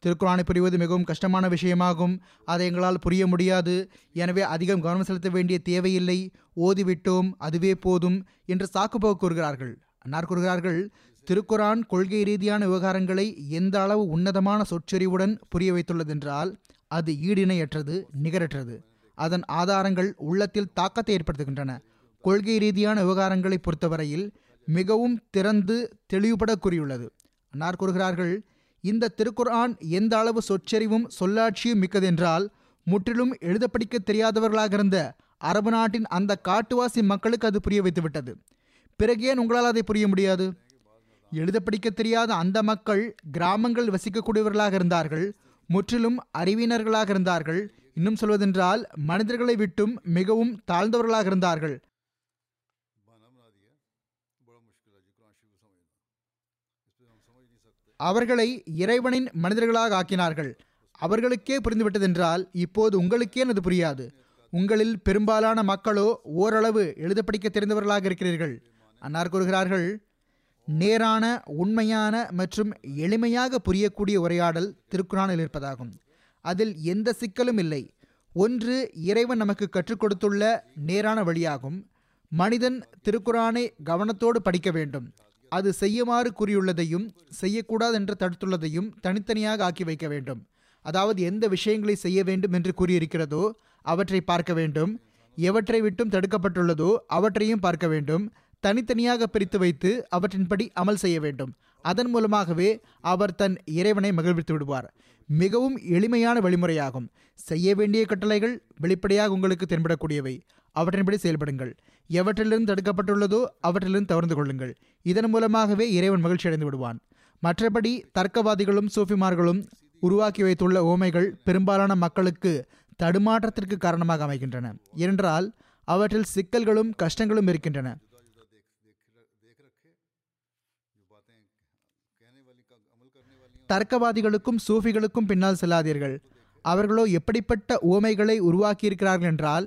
திருக்குரானை புரிவது மிகவும் கஷ்டமான விஷயமாகும். அதை எங்களால் புரிய முடியாது. எனவே அதிகம் கவனம் செலுத்த வேண்டிய தேவையில்லை. ஓதிவிட்டோம். அதுவே போதும் என்று சாக்குப்போக்கு கூறுகிறார்கள். அன்னார் கூறுகிறார்கள் திருக்குரான் கொள்கை ரீதியான விவகாரங்களை எந்த அளவு உன்னதமான சொற்செறிவுடன் புரிய வைத்துள்ளதென்றால் அது ஈடிணையற்றது நிகரற்றது. அதன் ஆதாரங்கள் உள்ளத்தில் தாக்கத்தை ஏற்படுத்துகின்றன. கொள்கை ரீதியான விவகாரங்களை பொறுத்தவரையில் மிகவும் திறந்து தெளிவுபட கூறியுள்ளது. அன்னார் கூறுகிறார்கள் இந்த திருக்குர்ஆன் எந்த அளவு சொற்செறிவும் சொல்லாட்சியும் மிக்கதென்றால் முற்றிலும் எழுத படிக்க தெரியாதவர்களாக இருந்த அரபு நாட்டின் அந்த காட்டுவாசி மக்களுக்கு அது புரிய வைத்துவிட்டது. பிறகு ஏன் உங்களால் அதை புரிய முடியாது? எழுத படிக்க தெரியாத அந்த மக்கள் கிராமங்கள் வசிக்கக்கூடியவர்களாக இருந்தார்கள் முற்றிலும் அறிவினர்களாக இருந்தார்கள். இன்னும் சொல்வதென்றால் மனிதர்களை விட்டும் மிகவும் தாழ்ந்தவர்களாக இருந்தார்கள். அவர்களை இறைவனின் மனிதர்களாக ஆக்கினார்கள். அவர்களுக்கே புரிந்துவிட்டதென்றால் இப்போது உங்களுக்கே அது புரியாது. உங்களில் பெரும்பாலான மக்களோ ஓரளவு எழுத படிக்க தெரிந்தவர்களாக இருக்கிறீர்கள். அன்னார் கூறுகிறார்கள் நேரான உண்மையான மற்றும் எளிமையாக புரியக்கூடிய உரையாடல் திருக்குறானில் இருப்பதாகும். அதில் எந்த சிக்கலும் இல்லை. ஒன்று இறைவன் நமக்கு கற்றுக் கொடுத்துள்ள நேரான வழியாகும். மனிதன் திருக்குறானை கவனத்தோடு படிக்க வேண்டும். அது செய்யுமாறு கூறியுள்ளதையும் செய்யக்கூடாது என்று தடுத்துள்ளதையும் தனித்தனியாக ஆக்கி வைக்க வேண்டும். அதாவது எந்த விஷயங்களை செய்ய வேண்டும் என்று கூறியிருக்கிறதோ அவற்றை பார்க்க வேண்டும். எவற்றை விட்டும் தடுக்கப்பட்டுள்ளதோ அவற்றையும் பார்க்க வேண்டும். தனித்தனியாக பிரித்து வைத்து அவற்றின்படி அமல் செய்ய வேண்டும். அதன் மூலமாகவே அவர் தன் இறைவனை மகிழ்வித்து விடுவார். மிகவும் எளிமையான வழிமுறையாகும். செய்ய வேண்டிய கட்டளைகள் வெளிப்படையாக உங்களுக்கு தென்படக்கூடியவை. அவற்றின்படி செயல்படுங்கள். எவற்றிலிருந்து தடுக்கப்பட்டுள்ளதோ அவற்றிலிருந்து தவிர்த்து கொள்ளுங்கள். இதன் மூலமாகவே இறைவன் மகிழ்ச்சி அடைந்து விடுவான். மற்றபடி தர்க்கவாதிகளும் சூஃபிமார்களும் உருவாக்கி வைத்துள்ள ஓமைகள் பெரும்பாலான மக்களுக்கு தடுமாற்றத்திற்கு காரணமாக அமைகின்றன. என்றால் அவற்றில் சிக்கல்களும் கஷ்டங்களும் இருக்கின்றன. தர்க்கவாதிகளுக்கும் சூஃபிகளுக்கும் பின்னால் செல்லாதீர்கள். அவர்களோ எப்படிப்பட்ட ஓமைகளை உருவாக்கியிருக்கிறார்கள் என்றால்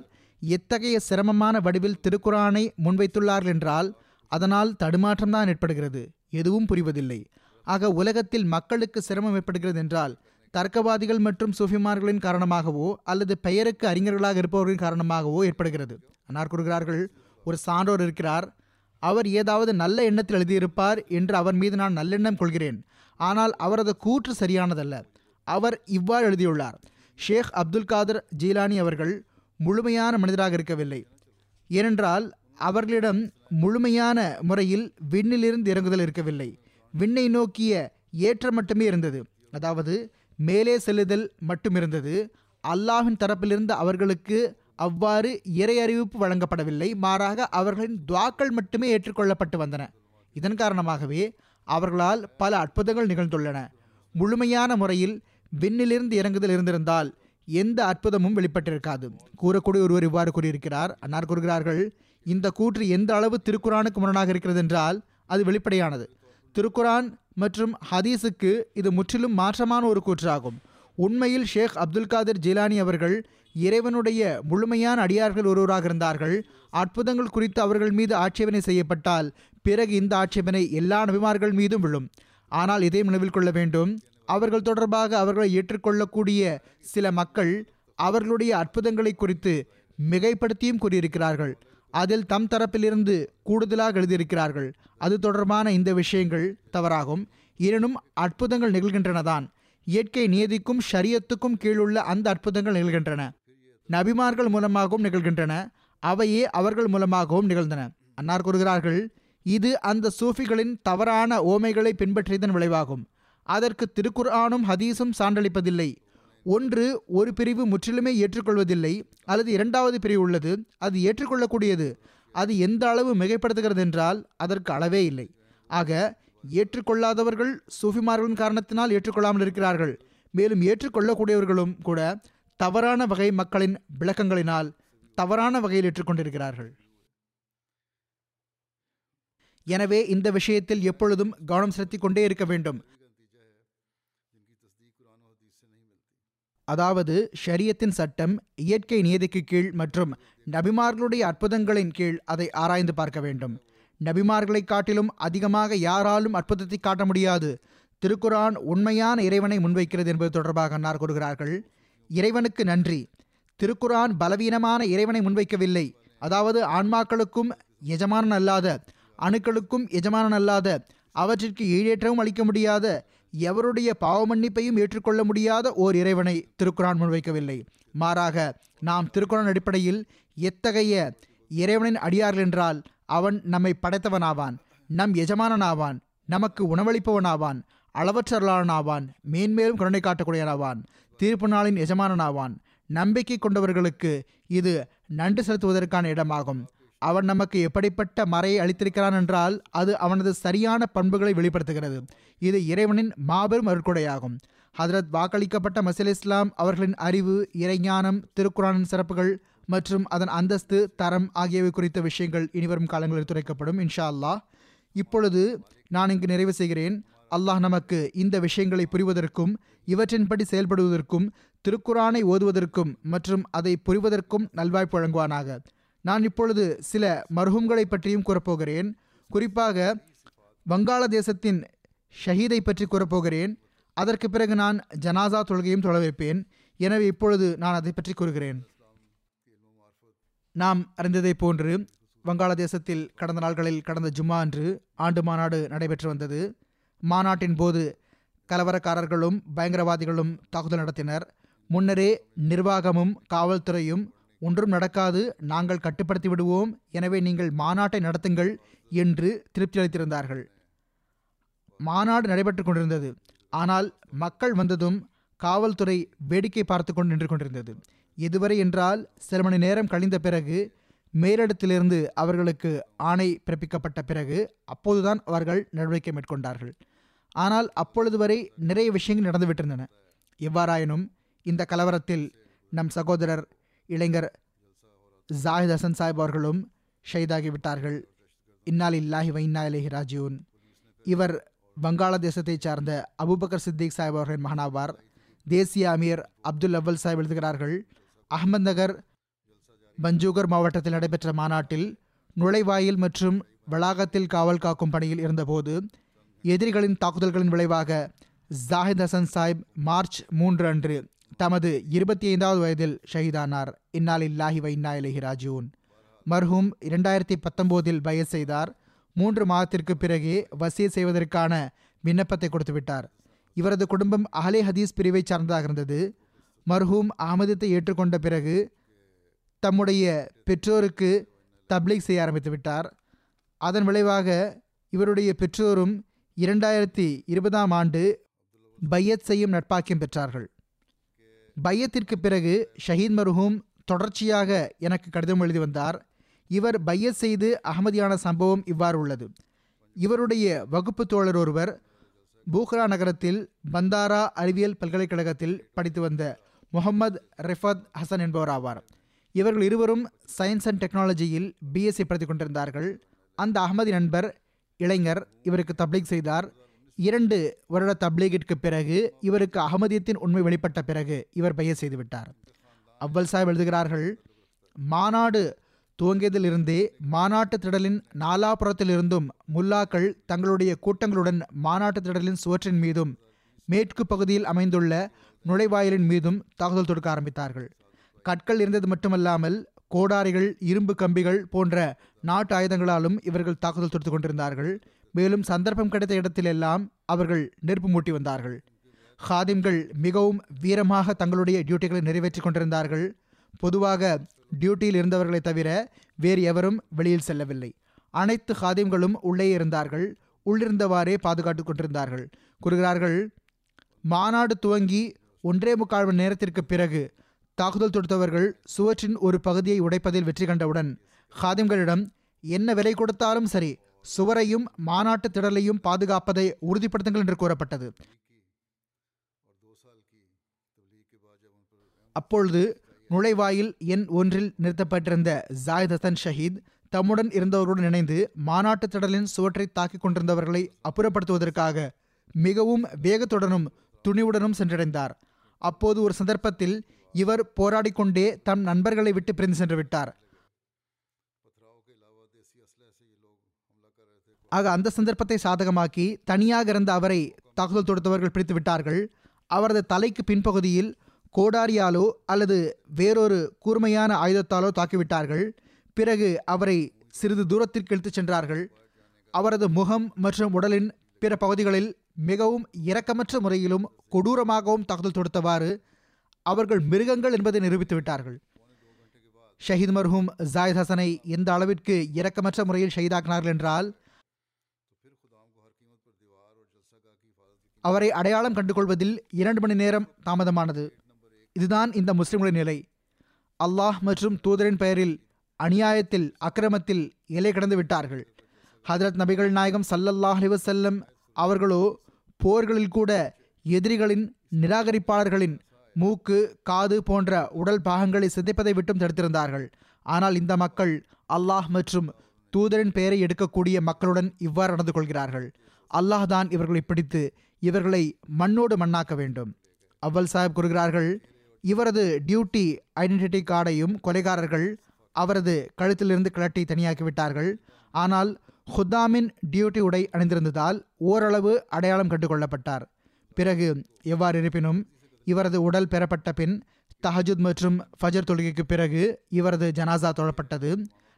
எத்தகைய சிரமமான வடிவில் திருக்குரானை முன்வைத்துள்ளார்கள் என்றால் அதனால் தடுமாற்றம்தான் ஏற்படுகிறது எதுவும் புரிவதில்லை. ஆக உலகத்தில் மக்களுக்கு சிரமம் ஏற்படுகிறது என்றால் தர்க்கவாதிகள் மற்றும் சூஃபிமார்களின் காரணமாகவோ அல்லது பெயருக்கு அறிஞர்களாக இருப்பவர்களின் காரணமாகவோ ஏற்படுகிறது. அன்னார் கூறுகிறார்கள் ஒரு சான்றோர் இருக்கிறார். அவர் ஏதாவது நல்ல எண்ணத்தில் எழுதியிருப்பார் என்று அவர் மீது நான் நல்லெண்ணம் கொள்கிறேன். ஆனால் அவரது கூற்று சரியானதல்ல. அவர் இவ்வாறு எழுதியுள்ளார். ஷேக் அப்துல் காதர் ஜீலானி அவர்கள் முழுமையான மனிதராக இருக்கவில்லை. ஏனென்றால் அவர்களிடம் முழுமையான முறையில் விண்ணிலிருந்து இறங்குதல் இருக்கவில்லை. விண்ணை நோக்கிய ஏற்றம் மட்டுமே இருந்தது. அதாவது மேலே செல்லுதல் மட்டும் இருந்தது. அல்லாஹின் தரப்பிலிருந்து அவர்களுக்கு அவ்வாறு இறை அறிவிப்பு வழங்கப்படவில்லை. மாறாக அவர்களின் துவாக்கள் மட்டுமே ஏற்றுக்கொள்ளப்பட்டு வந்தன. இதன் காரணமாகவே அவர்களால் பல அற்புதங்கள் நிகழ்ந்துள்ளன. முழுமையான முறையில் விண்ணிலிருந்து இறங்குதல் இருந்திருந்தால் எந்த அற்புதமும் வெளிப்பட்டிருக்காது. கூறக்கூடிய ஒருவர் இவ்வாறு கூறியிருக்கிறார். அன்னார் கூறுகிறார்கள் இந்த கூற்று எந்த அளவு திருக்குரானுக்கு முரணாக இருக்கிறது என்றால் அது வெளிப்படையானது. திருக்குரான் மற்றும் ஹதீஸுக்கு இது முற்றிலும் மாற்றமான ஒரு கூற்றாகும். உண்மையில் ஷேக் அப்துல் காதிர் ஜிலானி அவர்கள் இறைவனுடைய முழுமையான அடியார்கள் ஒருவராக இருந்தார்கள். அற்புதங்கள் குறித்து அவர்கள் மீது ஆட்சேபனை செய்யப்பட்டால் பிறகு இந்த ஆட்சேபனை எல்லா நபிமார்கள் மீதும் விழும். ஆனால் இதையும் நினைவில் கொள்ள வேண்டும் அவர்கள் தொடர்பாக அவர்களை ஏற்றுக்கொள்ளக்கூடிய சில மக்கள் அவர்களுடைய அற்புதங்களை குறித்து மிகைப்படுத்தியும் கூறியிருக்கிறார்கள். அதில் தம் தரப்பிலிருந்து கூடுதலாக எழுதியிருக்கிறார்கள். அது தொடர்பான இந்த விஷயங்கள் தவறாகும். எனினும் அற்புதங்கள் நிகழ்கின்றனதான். இயற்கை நியதிக்கும் ஷரியத்துக்கும் கீழுள்ள அந்த அற்புதங்கள் நிகழ்கின்றன. நபிமார்கள் மூலமாகவும் நிகழ்கின்றன. அவையே அவர்கள் மூலமாகவும் நிகழ்ந்தன. அன்னார் கூறுகிறார்கள் இது அந்த சூஃபிகளின் தவறான ஓமைகளை பின்பற்றியதன் விளைவாகும். அதற்கு திருக்குர்ஆனும் ஹதீஸும் சான்றளிப்பதில்லை. ஒன்று ஒரு பிரிவு முற்றிலுமே ஏற்றுக்கொள்வதில்லை அல்லது இரண்டாவது பிரிவு உள்ளது அது ஏற்றுக்கொள்ளக்கூடியது. அது எந்த அளவு மிகைப்படுத்துகிறது என்றால் அதற்கு அளவே இல்லை. ஆக ஏற்றுக்கொள்ளாதவர்கள் சூஃபிமார்களின் காரணத்தினால் ஏற்றுக்கொள்ளாமல் இருக்கிறார்கள். மேலும் ஏற்றுக்கொள்ளக்கூடியவர்களும் கூட தவறான வகை மக்களின் விளக்கங்களினால் தவறான வகையில் ஏற்றுக்கொண்டிருக்கிறார்கள். எனவே இந்த விஷயத்தில் எப்பொழுதும் கவனம் செலுத்திக் கொண்டே இருக்க வேண்டும். அதாவது ஷரியத்தின் சட்டம் இயற்கை நியதிக்கு கீழ் மற்றும் நபிமார்களுடைய அற்புதங்களின் கீழ் அதை ஆராய்ந்து பார்க்க வேண்டும். நபிமார்களை காட்டிலும் அதிகமாக யாராலும் அற்புதத்தை காட்ட முடியாது. திருக்குரான் உண்மையான இறைவனை முன்வைக்கிறது என்பது தொடர்பாக அன்னார் கூறுகிறார்கள். இறைவனுக்கு நன்றி. திருக்குரான் பலவீனமான இறைவனை முன்வைக்கவில்லை. அதாவது ஆன்மாக்களுக்கும் எஜமானன் அல்லாத அணுக்களுக்கும் எஜமானன் அல்லாத அவற்றிற்கு ஈடேற்றவும் அளிக்க முடியாத எவருடைய பாவமன்னிப்பையும் ஏற்றுக்கொள்ள முடியாத ஓர் இறைவனை திருக்குறான் முன்வைக்கவில்லை. மாறாக நாம் திருக்குறான் அடிப்படையில் எத்தகைய இறைவனின் அடியார்கள் என்றால் அவன் நம்மை படைத்தவனாவான் நம் எஜமானனாவான் நமக்கு உணவளிப்பவனாவான் அளவற்றலானாவான் மேன்மேலும் கருணை காட்டக்கூடியவனாவான் தீர்ப்பு நாளின் எஜமானனாவான். நம்பிக்கை கொண்டவர்களுக்கு இது நன்றி செலுத்துவதற்கான இடமாகும். அவன் நமக்கு எப்படிப்பட்ட மறையை அளித்திருக்கிறான் என்றால் அது அவனது சரியான பண்புகளை வெளிப்படுத்துகிறது. இது இறைவனின் மாபெரும் அருட்கொடையாகும். ஹதரத் வாக்களிக்கப்பட்ட மசில் இஸ்லாம் அவர்களின் அறிவு இறைஞானம் திருக்குறானின் சிறப்புகள் மற்றும் அதன் அந்தஸ்து தரம் ஆகியவை குறித்த விஷயங்கள் இனிவரும் காலங்களில் துரைக்கப்படும் இன்ஷா அல்லாஹ். இப்பொழுது நான் இங்கு நிறைவு செய்கிறேன். அல்லாஹ் நமக்கு இந்த விஷயங்களை புரிவதற்கும் இவற்றின்படி செயல்படுவதற்கும் திருக்குரானை ஓதுவதற்கும் மற்றும் அதை புரிவதற்கும் நல்வாய்ப்பு வழங்குவானாக. நான் இப்பொழுது சில மர்ஹூம்களை பற்றியும் கூறப்போகிறேன். குறிப்பாக வங்காளதேசத்தின் ஷஹீதை பற்றி கூறப்போகிறேன். அதற்கு பிறகு நான் ஜனாசா தொழுகையும் தொழ வைப்பேன். எனவே இப்பொழுது நான் அதை பற்றி கூறுகிறேன். நாம் அறிந்ததை போன்று வங்காளதேசத்தில் கடந்த நாட்களில் கடந்த ஜும்மா அன்று ஆண்டு மாநாடு நடைபெற்று வந்தது. மாநாட்டின் போது கலவரக்காரர்களும் பயங்கரவாதிகளும் தாக்குதல் நடத்தினர். முன்னரே நிர்வாகமும் காவல்துறையும் ஒன்றும் நடக்காது நாங்கள் கட்டுப்படுத்தி விடுவோம். எனவே நீங்கள் மாநாட்டை நடத்துங்கள் என்று திருப்தி அளித்திருந்தார்கள். மாநாடு நடைபெற்று கொண்டிருந்தது. ஆனால் மக்கள் வந்ததும் காவல்துறை வேடிக்கை பார்த்து கொண்டு நின்று கொண்டிருந்தது. எதுவரை என்றால் சில மணி நேரம் கழிந்த பிறகு மேலிடத்திலிருந்து அவர்களுக்கு ஆணை பிறப்பிக்கப்பட்ட பிறகு அப்போதுதான் அவர்கள் நடவடிக்கை மேற்கொண்டார்கள். ஆனால் அப்பொழுது வரை நிறைய விஷயங்கள் நடந்துவிட்டிருந்தன. எவ்வாறாயினும் இந்த கலவரத்தில் நம் சகோதரர் இளைஞர் ஜாஹித் ஹசன் சாஹிப் அவர்களும் ஷைதாகிவிட்டார்கள் இன்னால் இல்லாஹி வைன்னா இலேஹி ராஜியூன். இவர் வங்காளதேசத்தைச் சார்ந்த அபுபக்கர் சித்திக் சாஹிப் அவர்களின் மகனாவார். தேசிய அமீர் அப்துல் அவ்வல் சாஹிப் எழுதுகிறார்கள் அகமது நகர் பஞ்சூகர் மாவட்டத்தில் நடைபெற்ற மாநாட்டில் நுழைவாயில் மற்றும் வளாகத்தில் காவல் காக்கும் பணியில் இருந்தபோது எதிரிகளின் தாக்குதல்களின் விளைவாக ஜாஹித் ஹசன் சாஹிப் மார்ச் மூன்று அன்று தமது இருபத்தி ஐந்தாவது வயதில் ஷஹீதானார் இன்னால் இல்லாஹி வைன்னா இன்னா ராஜூன் மர்ஹூம் இரண்டாயிரத்தி பத்தொம்போதில் பயஸ் செய்தார். மூன்று மாதத்திற்கு பிறகே வசிய செய்வதற்கான விண்ணப்பத்தை கொடுத்துவிட்டார். இவரது குடும்பம் அஹலே ஹதீஸ் பிரிவைச் சார்ந்ததாக இருந்தது. மர்ஹூம் அகமதத்தை ஏற்றுக்கொண்ட பிறகு தம்முடைய பெற்றோருக்கு தப்லீக் செய்ய ஆரம்பித்து விட்டார் அதன் விளைவாக இவருடைய பெற்றோரும் இரண்டாயிரத்தி இருபதாம் ஆண்டு பையத் செய்யும் நட்பாக்கியம் பெற்றார்கள். பையத்திற்கு பிறகு ஷஹீத் மர்ஹூம் தொடர்ச்சியாக எனக்கு கடிதம் எழுதி வந்தார். இவர் பையத் செய்து அகமதியான சம்பவம் இவ்வாறு உள்ளது. இவருடைய வகுப்பு தோழர் ஒருவர் பூக்ரா நகரத்தில் பந்தாரா அறிவியல் பல்கலைக்கழகத்தில் படித்து வந்த முகமது ரிஃபத் ஹசன் என்பவர் ஆவார். இவர்கள் இருவரும் சயின்ஸ் அண்ட் டெக்னாலஜியில் பிஎஸ்சி படித்துக் கொண்டிருந்தார்கள். அந்த அகமதி நண்பர் இளைஞர் இவருக்கு தப்லீக் செய்தார். இரண்டு வருட தப்லீகிற்கு பிறகு இவருக்கு அகமதியத்தின் உண்மை வெளிப்பட்ட பிறகு இவர் பெயர் செய்துவிட்டார். அவ்வல் சாஹிப் எழுதுகிறார்கள் மாநாடு துவங்கியதிலிருந்தே மாநாட்டு திடலின் நாலாபுரத்திலிருந்தும் முல்லாக்கள் தங்களுடைய கூட்டங்களுடன் மாநாட்டு திடலின் சுவற்றின் மீதும் மேற்கு பகுதியில் அமைந்துள்ள நுழைவாயிலின் மீதும் தாக்குதல் தொடுக்க ஆரம்பித்தார்கள். கற்கள் இருந்தது மட்டுமல்லாமல் கோடாரிகள் இரும்பு கம்பிகள் போன்ற நாட்டு ஆயுதங்களாலும் இவர்கள் தாக்குதல் தொடுத்து கொண்டிருந்தார்கள். மேலும் சந்தர்ப்பம் கிடைத்த இடத்திலெல்லாம் அவர்கள் நெருப்பு மூட்டி வந்தார்கள். ஹாதிம்கள் மிகவும் வீரமாக தங்களுடைய டியூட்டிகளை நிறைவேற்றிக் கொண்டிருந்தார்கள். பொதுவாக டியூட்டியில் இருந்தவர்களை தவிர வேறு எவரும் வெளியில் செல்லவில்லை. அனைத்து ஹாதிம்களும் உள்ளே இருந்தார்கள். உள்ளிருந்தவாறே பாதுகாத்து கொண்டிருந்தார்கள். கூறுகிறார்கள் மாநாடு துவங்கி ஒன்றே முக்கால் மணி நேரத்திற்கு பிறகு தாக்குதல் தொடுத்தவர்கள் சுவற்றின் ஒரு பகுதியை உடைப்பதில் வெற்றி கண்டவுடன் ஹாதிம்களிடம் என்ன விலை கொடுத்தாலும் சரி சுவரையும் மாநாட்டு திடலையும் பாதுகாப்பதை உறுதிப்படுத்துங்கள் என்று கூறப்பட்டது. அப்பொழுது நுழைவாயில் எண் ஒன்றில் நிறுத்தப்பட்டிருந்த ஜாயித் ஹசன் ஷஹீத் தம்முடன் இருந்தவர்களுடன் இணைந்து மாநாட்டு திடலின் சுவற்றை தாக்கிக் கொண்டிருந்தவர்களை அப்புறப்படுத்துவதற்காக மிகவும் வேகத்துடனும் துணிவுடனும் சென்றடைந்தார். அப்போது ஒரு சந்தர்ப்பத்தில் இவர் போராடிக்கொண்டே தம் நண்பர்களை விட்டு பிரிந்து சென்று விட்டார். ஆக அந்த சந்தர்ப்பத்தை சாதகமாக்கி தனியாக இருந்த அவரை தாக்குதல் தொடுத்தவர்கள் பிடித்து விட்டார்கள். அவரது தலைக்கு பின்பகுதியில் கோடாரியாலோ அல்லது வேறொரு கூர்மையான ஆயுதத்தாலோ தாக்கிவிட்டார்கள். பிறகு அவரை சிறிது தூரத்திற்கு இழுத்துச் சென்றார்கள். அவரது முகம் மற்றும் உடலின் பிற பகுதிகளில் மிகவும் இரக்கமற்ற முறையிலும் கொடூரமாகவும் தாக்குதல் தொடுத்தவாறு அவர்கள் மிருகங்கள் என்பதை நிரூபித்து விட்டார்கள். ஷஹீத் மர்ஹூம் ஜாயித் ஹசனை எந்த அளவிற்கு இரக்கமற்ற முறையில் ஷஹீதாக்கினார்கள் என்றால் அவரை அடையாளம் கண்டுகொள்வதில் இரண்டு மணி நேரம் தாமதமானது. இதுதான் இந்த முஸ்லிம்களின் நிலை. அல்லாஹ் மற்றும் தூதரின் பெயரில் அநியாயத்தில் அக்கிரமத்தில் எல்லை கடந்து விட்டார்கள். ஹதரத் நபிகள் நாயகம் சல்லல்லாஹ் அலிவசல்லம் அவர்களோ போர்களில் கூட எதிரிகளின் நிராகரிப்பாளர்களின் மூக்கு காது போன்ற உடல் பாகங்களை சிதைப்பதை விட்டும் தடுத்திருந்தார்கள். ஆனால் இந்த மக்கள் அல்லாஹ் மற்றும் தூதரின் பெயரை எடுக்கக்கூடிய மக்களுடன் இவ்வாறு நடந்து கொள்கிறார்கள். அல்லாஹ் தான் இவர்களை பிடித்து இவர்களை மண்ணோடு மண்ணாக்க வேண்டும். அவ்வல் சாஹிப் கூறுகிறார்கள் இவரது டியூட்டி ஐடென்டிட்டி கார்டையும் கொலைகாரர்கள் அவரது கழுத்திலிருந்து கிளட்டி தனியாக்கி விட்டார்கள் ஆனால் ஹுத்தாமின் டியூட்டி உடை அணிந்திருந்ததால் ஓரளவு அடையாளம் கண்டுகொள்ளப்பட்டார். பிறகு எவ்வாறு இருப்பினும் இவரது உடல் பெறப்பட்ட பின் தஹஜுத் மற்றும் ஃபஜர் தொழுகைக்கு பிறகு இவரது ஜனாசா தொழப்பட்டது.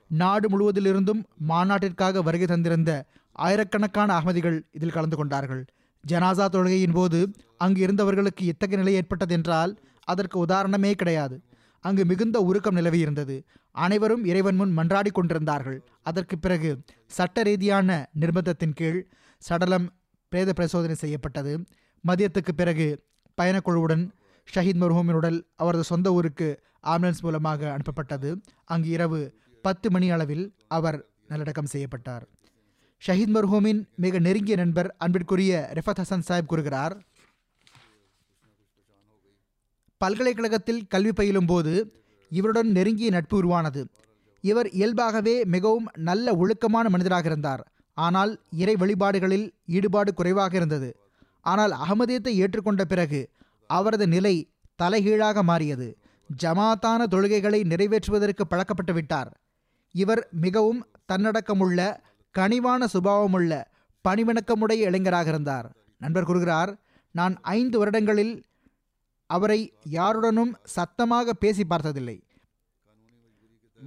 நாடு முழுவதிலிருந்தும் மாநாட்டிற்காக வருகை தந்திருந்த ஆயிரக்கணக்கான அகமதிகள் இதில் கலந்து கொண்டார்கள். ஜனாசா தொழுகையின் போது அங்கு இருந்தவர்களுக்கு இத்தகைய நிலை ஏற்பட்டதென்றால் அதற்கு உதாரணமே கிடையாது. அங்கு மிகுந்த உருக்கம் நிலவியிருந்தது அனைவரும் இறைவன் முன் மன்றாடி கொண்டிருந்தார்கள். அதற்கு பிறகு சட்ட ரீதியான நிர்பந்தத்தின் கீழ் சடலம் பிரேத பரிசோதனை செய்யப்பட்டது. மதியத்துக்கு பிறகு பயணக்குழுவுடன் ஷஹீத் மர்ஹூமின் உடல் அவரது சொந்த ஊருக்கு ஆம்புலன்ஸ் மூலமாக அனுப்பப்பட்டது. அங்கு இரவு பத்து மணி அளவில் அவர் நல்லடக்கம் செய்யப்பட்டார். ஷஹீத் மர்ஹூமின் மிக நெருங்கிய நண்பர் அன்பிற்குரிய ரிஃபத் ஹசன் சாஹிப் கூறுகிறார் பல்கலைக்கழகத்தில் கல்வி பயிலும் போது இவருடன் நெருங்கிய நட்பு உருவானது. இவர் இயல்பாகவே மிகவும் நல்ல ஒழுக்கமான மனிதராக இருந்தார். ஆனால் இறை வழிபாடுகளில் ஈடுபாடு குறைவாக இருந்தது. ஆனால் அகமதியத்தை ஏற்றுக்கொண்ட பிறகு அவரது நிலை தலைகீழாக மாறியது. ஜமாத்தான தொழுகைகளை நிறைவேற்றுவதற்கு பழக்கப்பட்டு விட்டார் இவர் மிகவும் தன்னடக்கமுள்ள கனிவான சுபாவமுள்ள பணிவணக்கமுடைய இளைஞராக இருந்தார். நண்பர் கூறுகிறார் நான் ஐந்து வருடங்களில் அவரை யாருடனும் சத்தமாக பேசி பார்த்ததில்லை.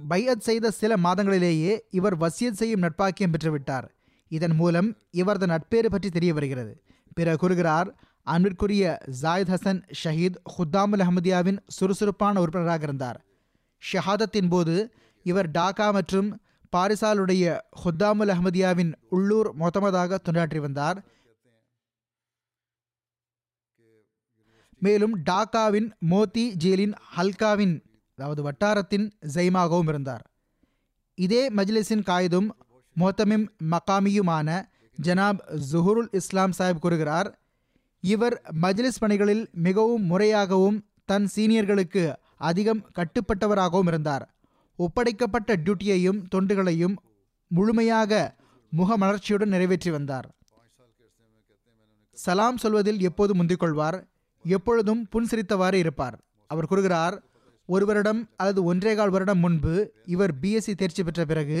பையத் செய்த சில மாதங்களிலேயே இவர் வசியத் செய்யும் நட்பாக்கியம் பெற்றுவிட்டார். இதன் மூலம் இவரது நட்பேறு பற்றி தெரிய வருகிறது. பிற கூறுகிறார் அன்பிற்குரிய ஜாயித் ஹசன் ஷஹீத் ஹுத்தாமுல் அஹமதியாவின் சுறுசுறுப்பான உறுப்பினராக இருந்தார். ஷஹாதத்தின் போது இவர் டாக்கா மற்றும் பாரிசாலுடைய ஹுத்தாமுல் அஹமதியாவின் உள்ளூர் மொத்தமதாக தொண்டாற்றி வந்தார். மேலும் டாக்காவின் மோத்தி ஜேலின் ஹல்காவின் அதாவது வட்டாரத்தின் ஜெய்மாகவும் இருந்தார். இதே மஜ்லிஸின் காயிதும் மொத்தமிம் மகாமியுமான ஜனாப் ஜுஹுருல் இஸ்லாம் சாஹிப் கூறுகிறார் இவர் மஜ்லிஸ் பணிகளில் மிகவும் முறையாகவும் தன் சீனியர்களுக்கு அதிகம் கட்டுப்பட்டவராகவும் இருந்தார். ஒப்படைக்கப்பட்ட டியூட்டியையும் தொண்டுகளையும் முழுமையாக முகமலர்ச்சியுடன் நிறைவேற்றி வந்தார். சலாம் சொல்வதில் எப்போது முந்திக்கொள்வார்? எப்பொழுதும் புன்சிரித்தவாறு இருப்பார். அவர் கூறுகிறார் ஒரு வருடம் அல்லது ஒன்றேகால் வருடம் முன்பு இவர் பிஎஸ்சி தேர்ச்சி பெற்ற பிறகு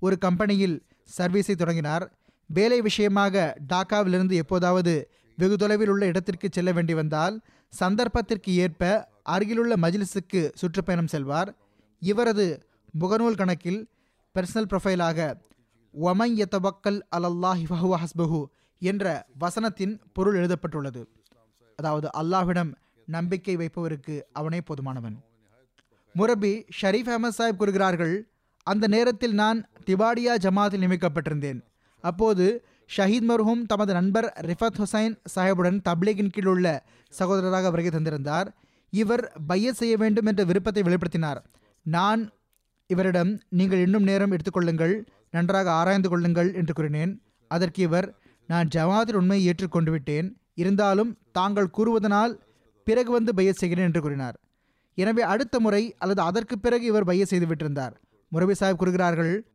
ஒரு கம்பெனியில் சர்வீஸை தொடங்கினார். வேலை விஷயமாக டாக்காவிலிருந்து எப்போதாவது வெகு தொலைவில் உள்ள இடத்திற்கு செல்ல வேண்டி வந்தால் சந்தர்ப்பத்திற்கு ஏற்ப அருகிலுள்ள மஜ்லிஸுக்கு சுற்றுப்பயணம் செல்வார். இவரது முகநூல் கணக்கில் பர்சனல் ப்ரொஃபைலாக ஒமை எத்தபக்கல் அலல்லாஹி ஃபஹுவ ஹஸ்பஹு என்ற வசனத்தின் பொருள் எழுதப்பட்டுள்ளது. அதாவது அல்லாஹ்விடம் நம்பிக்கை வைப்பவருக்கு அவனே போதுமானவன். முரபி ஷரீஃப் அஹமத் சாஹிப் கூறுகிறார்கள் அந்த நேரத்தில் நான் திவாடியா ஜமாத்தில் நியமிக்கப்பட்டிருந்தேன். அப்போது ஷஹீத் மர்ஹூம் தமது நண்பர் ரிஃபத் ஹுசைன் சாஹிபுடன் தப்லீகின் கீழ் உள்ள சகோதரராக வருகை தந்திருந்தார். இவர் பைய செய்ய வேண்டும் என்ற விருப்பத்தை வெளிப்படுத்தினார். நான் இவரிடம் நீங்கள் இன்னும் நேரம் எடுத்துக்கொள்ளுங்கள் நன்றாக ஆராய்ந்து கொள்ளுங்கள் என்று கூறினேன். அதற்கு இவர் நான் ஜமாத்தில் உண்மையை ஏற்றுக்கொண்டு விட்டேன். இருந்தாலும் தாங்கள் கூறுவதனால் பிறகு வந்து பைய செய்கிறேன் என்று கூறினார். எனவே அடுத்த முறை அல்லது அதற்கு பிறகு இவர் பைய செய்து விட்டிருந்தார். முரபி சாஹிப் கூறுகிறார்கள்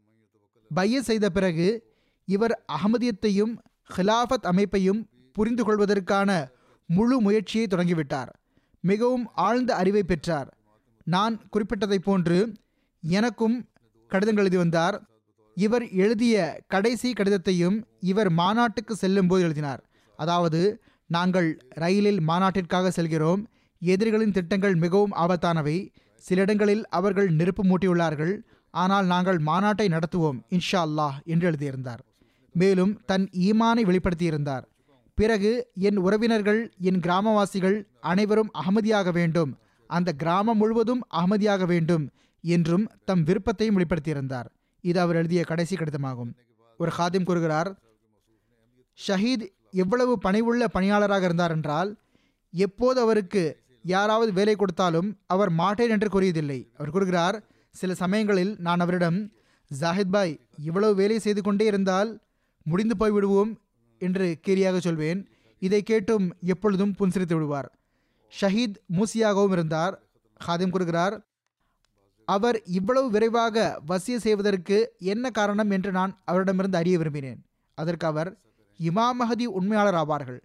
பைய செய்த பிறகு இவர் அகமதியத்தையும் ஹிலாஃபத் அமைப்பையும் புரிந்து கொள்வதற்கான முழு முயற்சியை தொடங்கிவிட்டார். மிகவும் ஆழ்ந்த அறிவை பெற்றார். நான் குறிப்பிட்டதைப் போன்று எனக்கும் கடிதங்கள் எழுதி வந்தார். இவர் எழுதிய கடைசி கடிதத்தையும் இவர் மாநாட்டுக்கு செல்லும் போது எழுதினார். அதாவது நாங்கள் ரயிலில் மாநாட்டிற்காக செல்கிறோம். எதிரிகளின் திட்டங்கள் மிகவும் ஆபத்தானவை. சில இடங்களில் அவர்கள் நெருப்பு மூட்டியுள்ளார்கள். ஆனால் நாங்கள் மாநாட்டை நடத்துவோம் இன்ஷா அல்லாஹ் என்று எழுதியிருந்தார். மேலும் தன் ஈமானை வெளிப்படுத்தியிருந்தார். பிறகு என் உறவினர்கள் என் கிராமவாசிகள் அனைவரும் அகமதியாக வேண்டும். அந்த கிராமம் முழுவதும் அகமதியாக வேண்டும் என்றும் தம் விருப்பத்தையும் வெளிப்படுத்தியிருந்தார். இது அவர் எழுதிய கடைசி கடிதமாகும். ஒரு ஹாதிம் கூறுகிறார் ஷஹீத் எவ்வளவு பணிவுள்ள பணியாளராக இருந்தார் என்றால் எப்போது அவருக்கு யாராவது வேலை கொடுத்தாலும் அவர் மாட்டேன் என்று கூறியதில்லை அவர் கூறுகிறார் சில சமயங்களில் நான் அவரிடம் ஜாஹித் பாய் இவ்வளவு வேலை செய்து கொண்டே இருந்தால் முடிந்து போய் விடுவோம் என்று கேலியாக சொல்வேன். இதை கேட்டும் எப்பொழுதும் புன்சிரித்து விடுவார். ஷஹீத் மூசியாகவும் இருந்தார் ஹாதிம் கூறுகிறார் அவர் இவ்வளவு விரைவாக வசிய செய்வதற்கு என்ன காரணம் என்று நான் அவரிடமிருந்து அறிய விரும்பினேன். அதற்கு அவர் இமாம் மஹதி உண்மையாளர் ஆவார்கள்.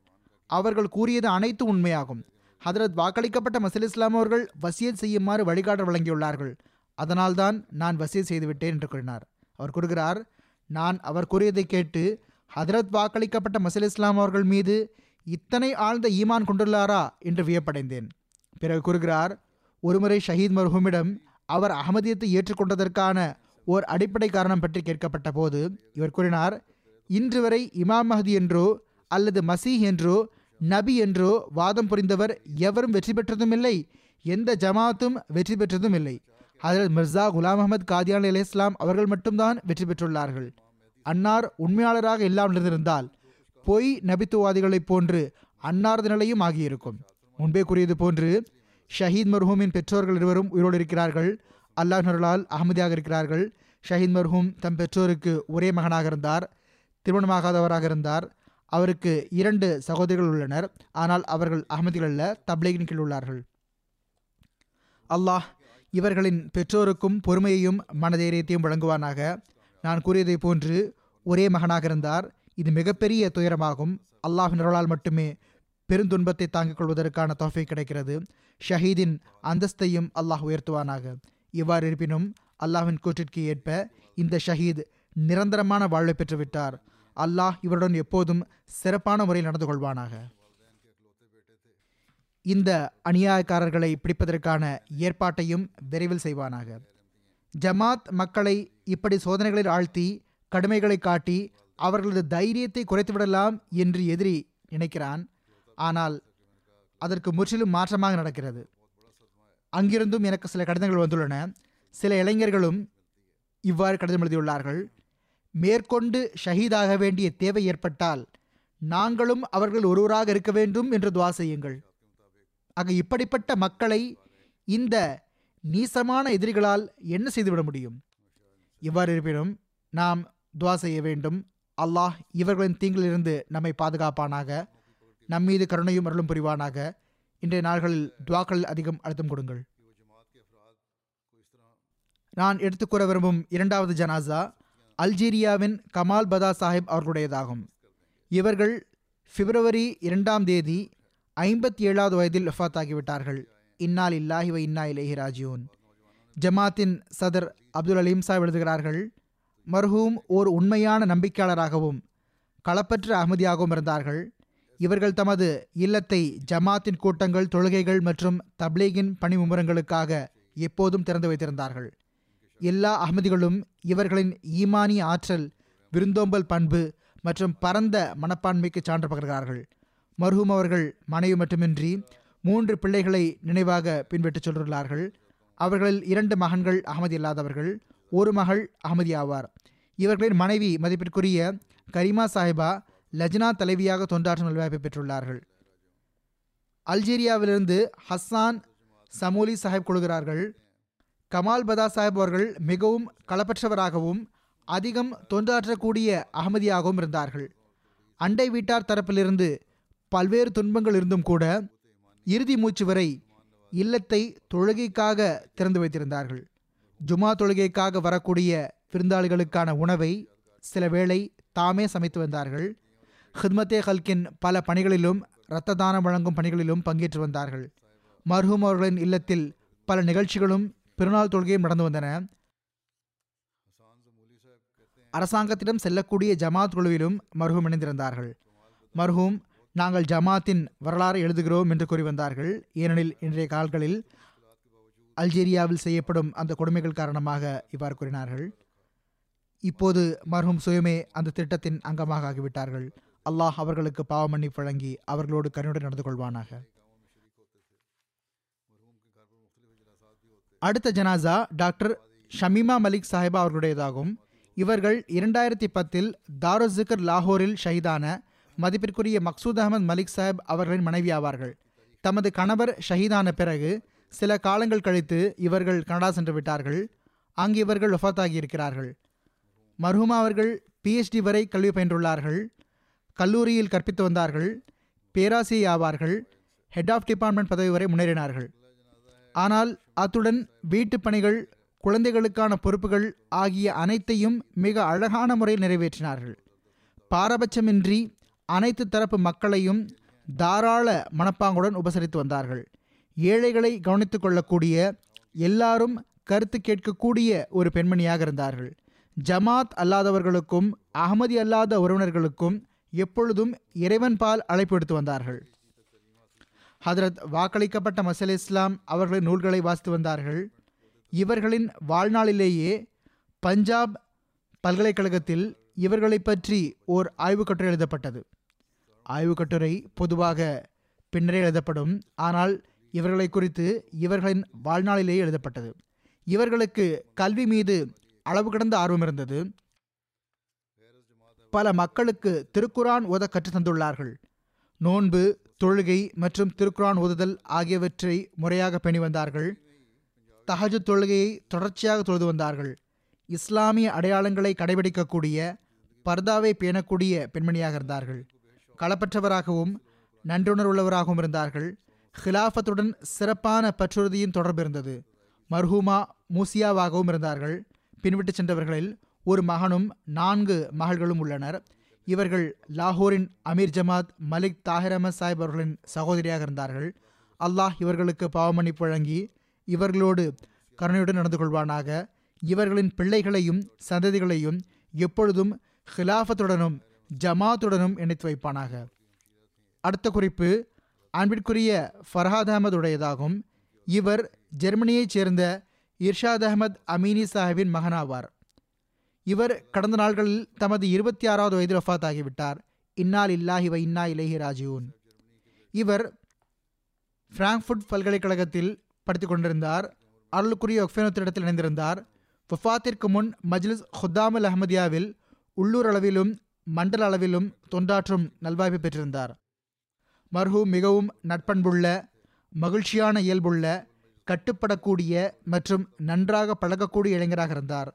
அவர்கள் கூறியது அனைத்து உண்மையாகும். ஹதரத் வாக்களிக்கப்பட்ட மசல் இஸ்லாம் அவர்கள் வசியத் செய்யுமாறு வழிகாட்டல் வழங்கியுள்ளார்கள். அதனால்தான் நான் வசியத் செய்துவிட்டேன் என்று கூறினார். அவர் கூறுகிறார் நான் அவர் கூறியதை கேட்டு ஹதரத் வாக்களிக்கப்பட்ட மசல் இஸ்லாம் அவர்கள் மீது இத்தனை ஆழ்ந்த ஈமான் கொண்டுள்ளாரா என்று வியப்படைந்தேன். பிறகு கூறுகிறார் ஒருமுறை ஷஹீத் மர்ஹூமிடம் அவர் அகமதியத்தை ஏற்றுக்கொண்டதற்கான ஓர் அடிப்படை காரணம் பற்றி கேட்கப்பட்ட போது இவர் கூறினார் இன்று வரை இமாம் மஹதி என்றோ அல்லது மசீஹ் என்றோ நபி என்றோ வாதம் புரிந்தவர் எவரும் வெற்றி பெற்றதும் இல்லை எந்த ஜமாத்தும் வெற்றி பெற்றதும் இல்லை அதில் மிர்சா குலாம் அகமது காதியான் அலி இஸ்லாம் அவர்கள் மட்டும்தான் வெற்றி பெற்றுள்ளார்கள். அன்னார் உண்மையாளராக இல்லாமல் இருந்திருந்தால் பொய் நபித்துவாதிகளைப் போன்று அன்னாரது நிலையும் ஆகியிருக்கும். முன்பே கூறியது போன்று ஷஹீத் மர்ஹூமின் பெற்றோர்கள் இருவரும் உயிரோடு இருக்கிறார்கள். அல்லாஹ் நருளால் அகமதியாக இருக்கிறார்கள். ஷஹீத் மர்ஹூம் தம் பெற்றோருக்கு ஒரே மகனாக இருந்தார் திருமணமாகாதவராக இருந்தார். அவருக்கு இரண்டு சகோதரிகள் உள்ளனர். ஆனால் அவர்கள் அகமதிகள் அல்ல தப்லீகின் கீழ் உள்ளார்கள். அல்லாஹ் இவர்களின் பெற்றோருக்கும் பொறுமையையும் மனதைரியத்தையும் வழங்குவானாக. நான் கூறியதை போன்று ஒரே மகனாக இருந்தார். இது மிகப்பெரிய துயரமாகும். அல்லாஹின் அருளால் மட்டுமே பெருந்துன்பத்தை தாங்கிக் கொள்வதற்கான தொகை கிடைக்கிறது. ஷஹீதின் அந்தஸ்தையும் அல்லாஹ் உயர்த்துவானாக. இவ்வாறு இருப்பினும் அல்லாஹின் கூற்றிற்கு ஏற்ப இந்த ஷஹீத் நிரந்தரமான வாழ்வை பெற்றுவிட்டார். அல்லாஹ் இவருடன் எப்போதும் சிறப்பான முறையில் நடந்து கொள்வானாக. இந்த அநியாயக்காரர்களை பிடிப்பதற்கான ஏற்பாட்டையும் விரைவில் செய்வானாக. ஜமாத் மக்களை இப்படி சோதனைகளில் ஆழ்த்தி கடுமைகளை காட்டி அவர்களது தைரியத்தை குறைத்துவிடலாம் என்று எதிரி நினைக்கிறான். ஆனால் அதற்கு முற்றிலும் மாற்றமாக நடக்கிறது. அங்கிருந்தும் எனக்கு சில கடிதங்கள் வந்துள்ளன. சில இளைஞர்களும் இவ்வாறு கடிதம் எழுதியுள்ளார்கள். மேற்கொண்டு ஷஹீதாக வேண்டிய தேவை ஏற்பட்டால் நாங்களும் அவர்கள் ஒருவராக இருக்க வேண்டும் என்று துவா செய்யுங்கள். ஆக இப்படிப்பட்ட மக்களை இந்த நீசமான எதிரிகளால் என்ன செய்துவிட முடியும்? இவ்வாறு இருப்பினும் நாம் துவா செய்ய வேண்டும். அல்லாஹ் இவர்களின் தீங்கிலிருந்து நம்மை பாதுகாப்பானாக நம்மீது கருணையும் அருளும் புரிவானாக. இன்றைய நாள்களில் துவாக்களில் அதிகம் அழுத்தம் கொடுங்கள். நான் எடுத்துக்கூற விரும்பும் இரண்டாவது ஜனாசா அல்ஜீரியாவின் கமால் பதா சாஹிப் அவர்களுடையதாகும். இவர்கள் பிப்ரவரி இரண்டாம் தேதி ஐம்பத்தி ஏழாவது வயதில் வஃத் ஆகிவிட்டார்கள் இன்னால் இல்லாஹி வ இன்னா இலேஹி ராஜியூன். ஜமாத்தின் சதர் அப்துல் அலீம் சாஹிப் எழுதுகிறார்கள் மர்ஹூம் ஓர் உண்மையான நம்பிக்கையாளராகவும் களப்பற்ற அகமதியாகவும் இருந்தார்கள். இவர்கள் தமது இல்லத்தை ஜமாத்தின் கூட்டங்கள் தொழுகைகள் மற்றும் தப்லீகின் பணிமும்முரங்களுக்காக எப்போதும் திறந்து வைத்திருந்தார்கள். எல்லா அகமதிகளும் இவர்களின் ஈமானிய ஆற்றல் விருந்தோம்பல் பண்பு மற்றும் பரந்த மனப்பான்மைக்கு சான்று பகர்கிறார்கள். மர்ஹூம் அவர்கள் மனைவி மட்டுமின்றி மூன்று பிள்ளைகளை நினைவாக பின்பற்றிச் சொல்கிறார்கள் அவர்களில் இரண்டு மகன்கள் அகமதி இல்லாதவர்கள். ஒரு மகள் அகமதியாவார் இவர்களின் மனைவி மதிப்பிற்குரிய கரிமா சாஹிபா லஜ்னா தலைவியாக தொண்டாற்றும் நல்வாய்ப்பை பெற்றுள்ளார்கள். அல்ஜீரியாவிலிருந்து ஹஸ்ஸான் சமோலி சாஹிப் கொள்கிறார்கள் கமால் பதா சாஹிப் அவர்கள் மிகவும் களப்பற்றவராகவும் அதிகம் தொண்டாற்றக்கூடிய அகமதியாகவும் இருந்தார்கள். அண்டை வீட்டார் தரப்பிலிருந்து பல்வேறு துன்பங்கள் இருந்தும் கூட இறுதி மூச்சு வரை இல்லத்தை தொழுகைக்காக திறந்து வைத்திருந்தார்கள். ஜுமா தொழுகைக்காக வரக்கூடிய விருந்தாளிகளுக்கான உணவை சில வேளை தாமே சமைத்து வந்தார்கள். ஹித்மத்தே ஹல்கின் பல பணிகளிலும் இரத்த தானம் வழங்கும் பணிகளிலும் பங்கேற்று வந்தார்கள். மர்ஹூம் அவர்களின் இல்லத்தில் பல நிகழ்ச்சிகளும் பெருநாள் தொழுகையும் நடந்து வந்தன. அரசாங்கத்திடம் செல்லக்கூடிய ஜமாத் குழுவிலும் மர்ஹூம் இணைந்திருந்தார்கள். மர்ஹூம் நாங்கள் ஜமாத்தின் வரலாறு எழுதுகிறோம் என்று கூறி வந்தார்கள். ஏனெனில் இன்றைய கால்களில் அல்ஜீரியாவில் செய்யப்படும் அந்த கொடுமைகள் காரணமாக இவ்வாறு கூறினார்கள். இப்போது மர்ஹும் சுயமே அந்த திட்டத்தின் அங்கமாக ஆகிவிட்டார்கள். அல்லாஹ் அவர்களுக்கு பாவ மன்னிப்பு வழங்கி அவர்களோடு கருணுடன் நடந்து கொள்வானாக. அடுத்த ஜனாசா டாக்டர் ஷமீமா மலிக் சாஹிபா அவர்களுடையதாகும். இவர்கள் இரண்டாயிரத்தி பத்தில் தாரோசிக்கர் லாகூரில் ஷஹீதான மதிப்பிற்குரிய மக்சூத் அகமது மலிக் சாஹிப் அவர்களின் மனைவி ஆவார்கள் தமது கணவர் ஷஹீதான பிறகு சில காலங்கள் கழித்து இவர்கள் கனடா சென்று விட்டார்கள். அங்கு இவர்கள் வஃத்தாகி இருக்கிறார்கள். மர்ஹூமா அவர்கள் பிஹெச்டி வரை கல்வி பயின்றுள்ளார்கள். கல்லூரியில் கற்பித்து வந்தார்கள். பேராசிரியை ஆவார்கள். ஹெட் ஆஃப் டிபார்ட்மெண்ட் பதவி வரை முன்னேறினார்கள். ஆனால் அத்துடன் வீட்டுப் பணிகள் குழந்தைகளுக்கான பொறுப்புகள் ஆகிய அனைத்தையும் மிக அழகான முறையில் நிறைவேற்றினார்கள். பாரபட்சமின்றி அனைத்து தரப்பு மக்களையும் தாராள மனப்பாங்குடன் உபசரித்து வந்தார்கள். ஏழைகளை கவனித்துக் கொள்ளக்கூடிய எல்லாரும் கருத்து கேட்கக்கூடிய ஒரு பெண்மணியாக இருந்தார்கள். ஜமாத் அல்லாதவர்களுக்கும் அகமதி அல்லாத உறவினர்களுக்கும் எப்பொழுதும் இறைவன் பால் அழைப்பு எடுத்து வந்தார்கள். ஹதரத் வாக்களிக்கப்பட்ட மசல் இஸ்லாம் அவர்களின் நூல்களை வாசித்து வந்தார்கள். இவர்களின் வாழ்நாளிலேயே பஞ்சாப் பல்கலைக்கழகத்தில் இவர்களை பற்றி ஓர் ஆய்வுக் கட்டுரை எழுதப்பட்டது. ஆய்வுக் கட்டுரை பொதுவாக பின்னரே எழுதப்படும். ஆனால் இவர்களை குறித்து இவர்களின் வாழ்நாளிலேயே எழுதப்பட்டது. இவர்களுக்கு கல்வி மீது அளவு கடந்த ஆர்வம் இருந்தது. பல மக்களுக்கு திருக்குரான் ஓத கற்று தந்துள்ளார்கள். நோன்பு தொழுகை மற்றும் திருக்குரான் ஓதுதல் ஆகியவற்றை முறையாக பேணி வந்தார்கள். தஹஜு தொழுகையை தொடர்ச்சியாக தொழுது வந்தார்கள். இஸ்லாமிய அடையாளங்களை கடைபிடிக்கக்கூடிய பர்தாவை பேணக்கூடிய பெண்மணியாக இருந்தார்கள். களப்பற்றவராகவும் நன்றுணர்வுள்ளவராகவும் இருந்தார்கள். ஹிலாஃபத்துடன் சிறப்பான பற்றுறுதியின் தொடர்பு இருந்தது மர்ஹூமா மூசியாவாகவும் இருந்தார்கள் பின்விட்டு சென்றவர்களில் ஒரு மகனும் நான்கு மகள்களும் உள்ளனர் இவர்கள் லாகூரின் அமீர் ஜமாத் மலிக் தாஹிர் அஹமத் சாஹிப் அவர்களின் சகோதரியாக இருந்தார்கள் அல்லாஹ் இவர்களுக்கு பாவமன்னிப்பு வழங்கி இவர்களோடு கருணையுடன் நடந்து கொள்வானாக இவர்களின் பிள்ளைகளையும் சந்ததிகளையும் எப்பொழுதும் ஹிலாஃபத்துடனும் ஜமாத்துடனும் இணைத்து வைப்பானாக அடுத்த குறிப்பு அன்பிற்குரிய ஃபர்ஹாத் அகமது உடையதாகும். இவர் ஜெர்மனியைச் சேர்ந்த இர்ஷாத் அகமது அமீனி சாஹிபின் மகனாவார். இவர் கடந்த நாள்களில் தமது இருபத்தி ஆறாவது வயதில் ஒஃபாத் ஆகிவிட்டார் இன்னால் இல்லாஹி வ இன்னா இலேஹி ராஜியூன் இவர் ஃப்ராங்க்ஃபுட் பல்கலைக்கழகத்தில் படித்துக் கொண்டிருந்தார். அருளுக்குரிய ஒஃபேனத்திடத்தில் இணைந்திருந்தார். வஃபாத்திற்கு முன் மஜ்லிஸ் ஹுத்தாமல் அஹமதியாவில் உள்ளூர் அளவிலும் மண்டல அளவிலும் தொண்டாற்றும் நல்வாய்ப்பு பெற்றிருந்தார். மர்ஹூ மிகவும் நட்பண்புள்ள மகிழ்ச்சியான இயல்புள்ள கட்டுப்படக்கூடிய மற்றும் நன்றாக பழகக்கூடிய இளைஞராக இருந்தார்.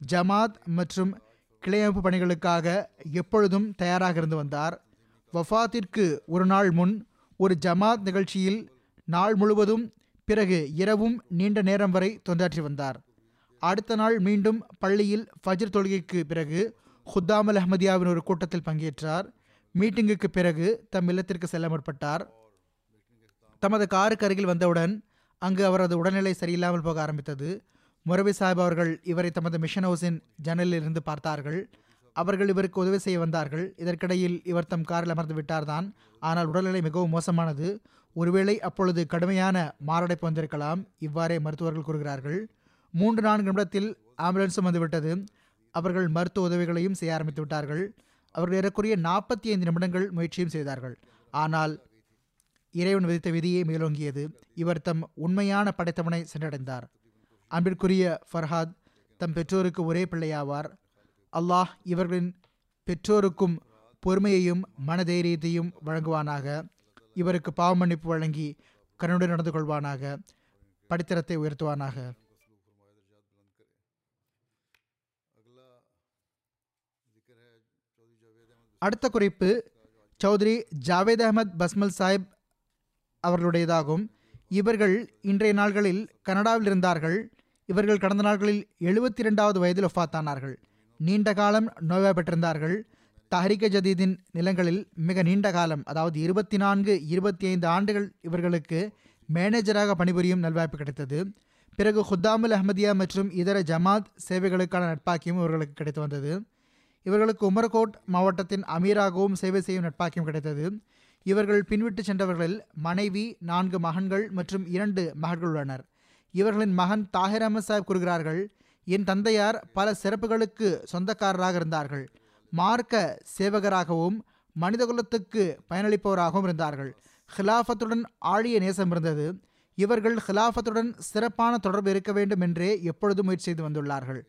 ஜமாத் மற்றும் கிளையமைப்பு பணிகளுக்காக எப்பொழுதும் தயாராக இருந்து வந்தார். வஃபாத்திற்கு ஒரு நாள் முன் ஒரு ஜமாத் நிகழ்ச்சியில் நாள் முழுவதும் பிறகு இரவும் நீண்ட நேரம் வரை தொண்டாற்றி வந்தார். அடுத்த நாள் மீண்டும் பள்ளியில் ஃபஜ்ர் தொழுகைக்கு பிறகு ஹுத்தாமல் அஹமதியாவின் ஒரு கூட்டத்தில் பங்கேற்றார். மீட்டிங்குக்கு பிறகு தம் இல்லத்திற்கு செல்ல முற்பட்டார். தமது காருக்கு அருகில் வந்தவுடன் அங்கு அவரது உடல்நிலை சரியில்லாமல் போக ஆரம்பித்தது. முரபி சாஹிப் அவர்கள் இவரை தமது மிஷன் ஹவுஸின் ஜன்னலில் இருந்து பார்த்தார்கள். அவர்கள் இவருக்கு உதவி செய்ய வந்தார்கள். இதற்கிடையில் இவர் தம் காரில் அமர்ந்து விட்டார்தான். ஆனால் உடல்நிலை மிகவும் மோசமானது. ஒருவேளை அப்பொழுது கடுமையான மாரடைப்பு வந்திருக்கலாம் இவ்வாறே மருத்துவர்கள் கூறுகிறார்கள். மூன்று நான்கு நிமிடத்தில் ஆம்புலன்ஸும் வந்துவிட்டது. அவர்கள் மருத்துவ உதவிகளையும் செய்ய ஆரம்பித்து விட்டார்கள். அவர்கள் ஏறக்குறைய நாற்பத்தி ஐந்து நிமிடங்கள் முயற்சியும் செய்தார்கள். ஆனால் இறைவன் விதித்த விதியை மேலோங்கியது. இவர் தம் உண்மையான படைத்தவனை சென்றடைந்தார். அன்பிற்குரிய ஃபர்ஹாத் தம் பெற்றோருக்கு ஒரே பிள்ளையாவார். அல்லாஹ் இவர்களின் பெற்றோருக்கும் பொறுமையையும் மனதைரியத்தையும் வழங்குவானாக. இவருக்கு பாவமன்னிப்பு வழங்கி கருணுடன் நடந்து கொள்வானாக. படித்தரத்தை உயர்த்துவானாக. அடுத்த குறிப்பு சௌத்ரி ஜாவேத் அகமத் பஸ்மல் சாஹிப் அவர்களுடையதாகும். இவர்கள் இன்றைய நாள்களில் கனடாவில் இருந்தார்கள். இவர்கள் கடந்த நாட்களில் எழுபத்தி இரண்டாவது வயதில் ஒஃபாத்தானார்கள். நீண்ட காலம் நோய்வாய்ப்பட்டிருந்தார்கள் தஹரிக ஜதீதின் நிலங்களில் மிக நீண்ட காலம் அதாவது இருபத்தி நான்கு இருபத்தி ஐந்து ஆண்டுகள் இவர்களுக்கு மேனேஜராக பணிபுரியும் நல்வாய்ப்பு கிடைத்தது. பிறகு ஹுத்தாமுல் அஹமதியா மற்றும் இதர ஜமாத் சேவைகளுக்கான நட்பாக்கியம் இவர்களுக்கு கிடைத்து வந்தது. இவர்களுக்கு உமர்கோட் மாவட்டத்தின் அமீராகவும் சேவை செய்யும் நட்பாக்கியம் கிடைத்தது. இவர்கள் பின்விட்டு சென்றவர்களில் மனைவி நான்கு மகன்கள் மற்றும் இரண்டு மகள்கள் உள்ளனர். இவர்களின் மகன் தாஹிர் அஹமத் சாஹிப் கூறுகிறார்கள் என் தந்தையார் பல சிறப்புகளுக்கு சொந்தக்காரராக இருந்தார்கள். மார்க்க சேவகராகவும் மனிதகுலத்துக்கு பயனளிப்பவராகவும் இருந்தார்கள். ஹிலாஃபத்துடன் ஆழிய நேசம் இருந்தது. இவர்கள் ஹிலாஃபத்துடன் சிறப்பான தொடர்பு இருக்க வேண்டும் என்றே எப்பொழுதும் முயற்சி செய்து வந்துள்ளார்கள்.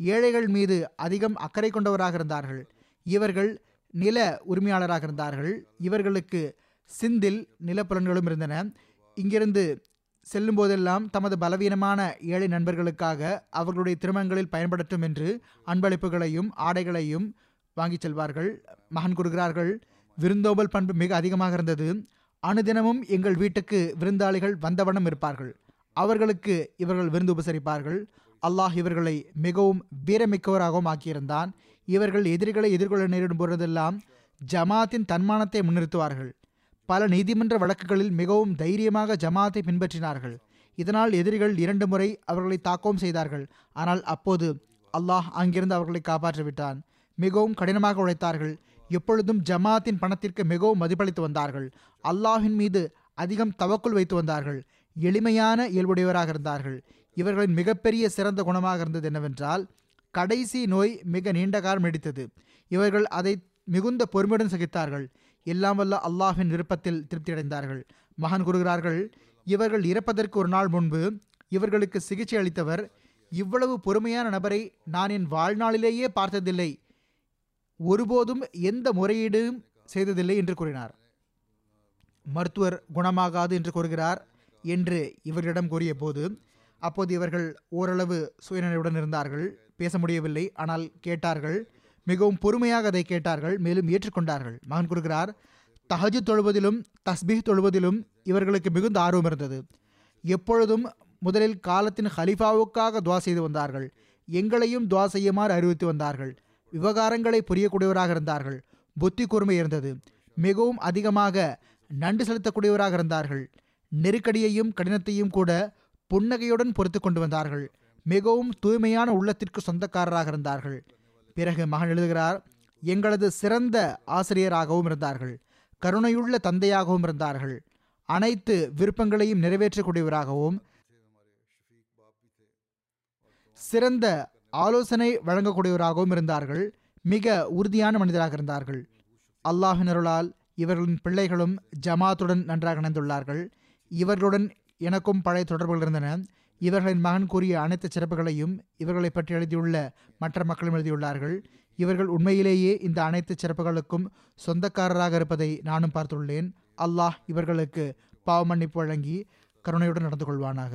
ஏழைகள் மீது அதிகம் அக்கறை கொண்டவராக இருந்தார்கள். இவர்கள் நில உரிமையாளராக இருந்தார்கள். இவர்களுக்கு சிந்தில் நிலப்புலன்களும் இருந்தன. இங்கிருந்து செல்லும் போதெல்லாம் தமது பலவீனமான ஏழை நண்பர்களுக்காக அவர்களுடைய திருமணங்களில் பயன்படுத்தும் என்று அன்பளிப்புகளையும் ஆடைகளையும் வாங்கிச் செல்வார்கள். மகன் கொடுக்கிறார்கள் விருந்தோம்பல் பண்பு மிக அதிகமாக இருந்தது. அனுதினமும் எங்கள் வீட்டுக்கு விருந்தாளிகள் வந்தவண்ணம் இருப்பார்கள். அவர்களுக்கு இவர்கள் விருந்து உபசரிப்பார்கள். அல்லாஹ் இவர்களை மிகவும் வீரமிக்கவராகவும் ஆக்கியிருந்தான். இவர்கள் எதிரிகளை எதிர்கொள்ள நேரிடும் போதெல்லாம் ஜமாத்தின் தன்மானத்தை முன்னிறுத்துவார்கள். பல நீதிமன்ற வழக்குகளில் மிகவும் தைரியமாக ஜமாத்தை பின்பற்றினார்கள். இதனால் எதிரிகள் இரண்டு முறை அவர்களை தாக்கவும் செய்தார்கள். ஆனால் அப்போது அல்லாஹ் அங்கிருந்து அவர்களை காப்பாற்றிவிட்டான். மிகவும் கடினமாக உழைத்தார்கள். எப்பொழுதும் ஜமாத்தின் பணத்திற்கு மிகவும் மதிப்பளித்து வந்தார்கள். அல்லாஹின் மீது அதிகம் தவக்குள் வைத்து வந்தார்கள். எளிமையான இயல்புடையவராக இருந்தார்கள். இவர்களின் மிகப்பெரிய சிறந்த குணமாக இருந்தது என்னவென்றால் கடைசி நோய் மிக நீண்ட காலம் நீடித்தது. இவர்கள் அதை மிகுந்த பொறுமையுடன் சகித்தார்கள். எல்லாம் வல்ல அல்லாஹின் விருப்பத்தில் திருப்தியடைந்தார்கள் மகன் கூறுகிறார்கள் இவர்கள் இறப்பதற்கு ஒரு நாள் முன்பு இவர்களுக்கு சிகிச்சை அளித்தவர். இவ்வளவு பொறுமையான நபரை நான் என் வாழ்நாளிலேயே பார்த்ததில்லை. ஒருபோதும் எந்த முறையீடும் செய்ததில்லை என்று கூறினார். மருத்துவர் குணமாகாது என்று கூறுகிறார் என்று இவர்களிடம் கூறிய போது அப்போது இவர்கள் ஓரளவு சுயநிலையுடன் இருந்தார்கள். பேச முடியவில்லை. ஆனால் கேட்டார்கள். மிகவும் பொறுமையாக அதை கேட்டார்கள். மேலும் ஏற்றுக்கொண்டார்கள். மகன் கூறுகிறார் தஹஜு தொழுவதிலும் தஸ்பீஹ் தொழுவதிலும் இவர்களுக்கு மிகுந்த ஆர்வம் இருந்தது. எப்பொழுதும் முதலில் காலத்தின் ஹலிஃபாவுக்காக துவா செய்து வந்தார்கள். எங்களையும் துவா செய்யுமாறு அறிவித்து வந்தார்கள். விவகாரங்களை புரியக்கூடியவராக இருந்தார்கள். புத்தி கூர்மை இருந்தது. மிகவும் அதிகமாக நன்றி செலுத்தக்கூடியவராக இருந்தார்கள். நெருக்கடியையும் கடினத்தையும் கூட புன்னகையுடன் பொறுத்து கொண்டு வந்தார்கள். மிகவும் தூய்மையான உள்ளத்திற்கு சொந்தக்காரராக இருந்தார்கள். பிறகு மகன் எழுதுகிறார் எங்களது சிறந்த ஆசிரியராகவும் இருந்தார்கள். கருணையுள்ள தந்தையாகவும் இருந்தார்கள். அனைத்து விருப்பங்களையும் நிறைவேற்றக்கூடியவராகவும் சிறந்த ஆலோசனை வழங்கக்கூடியவராகவும் இருந்தார்கள். மிக உறுதியான மனிதராக இருந்தார்கள். அல்லாஹினருளால் இவர்களின் பிள்ளைகளும் ஜமாத்துடன் நன்றாக இணைந்துள்ளார்கள். இவர்களுடன் எனக்கும் பழைய தொடர்புகள் இருந்தன. இவர்களின் மகன் கூறிய அனைத்து சிறப்புகளையும் இவர்களை பற்றி எழுதியுள்ள மற்ற மக்களும் எழுதியுள்ளார்கள். இவர்கள் உண்மையிலேயே இந்த அனைத்து சிறப்புகளுக்கும் சொந்தக்காரராக இருப்பதை நானும் பார்த்துள்ளேன். அல்லாஹ் இவர்களுக்கு பாவமன்னிப்பு வழங்கி கருணையுடன் நடந்து கொள்வானாக.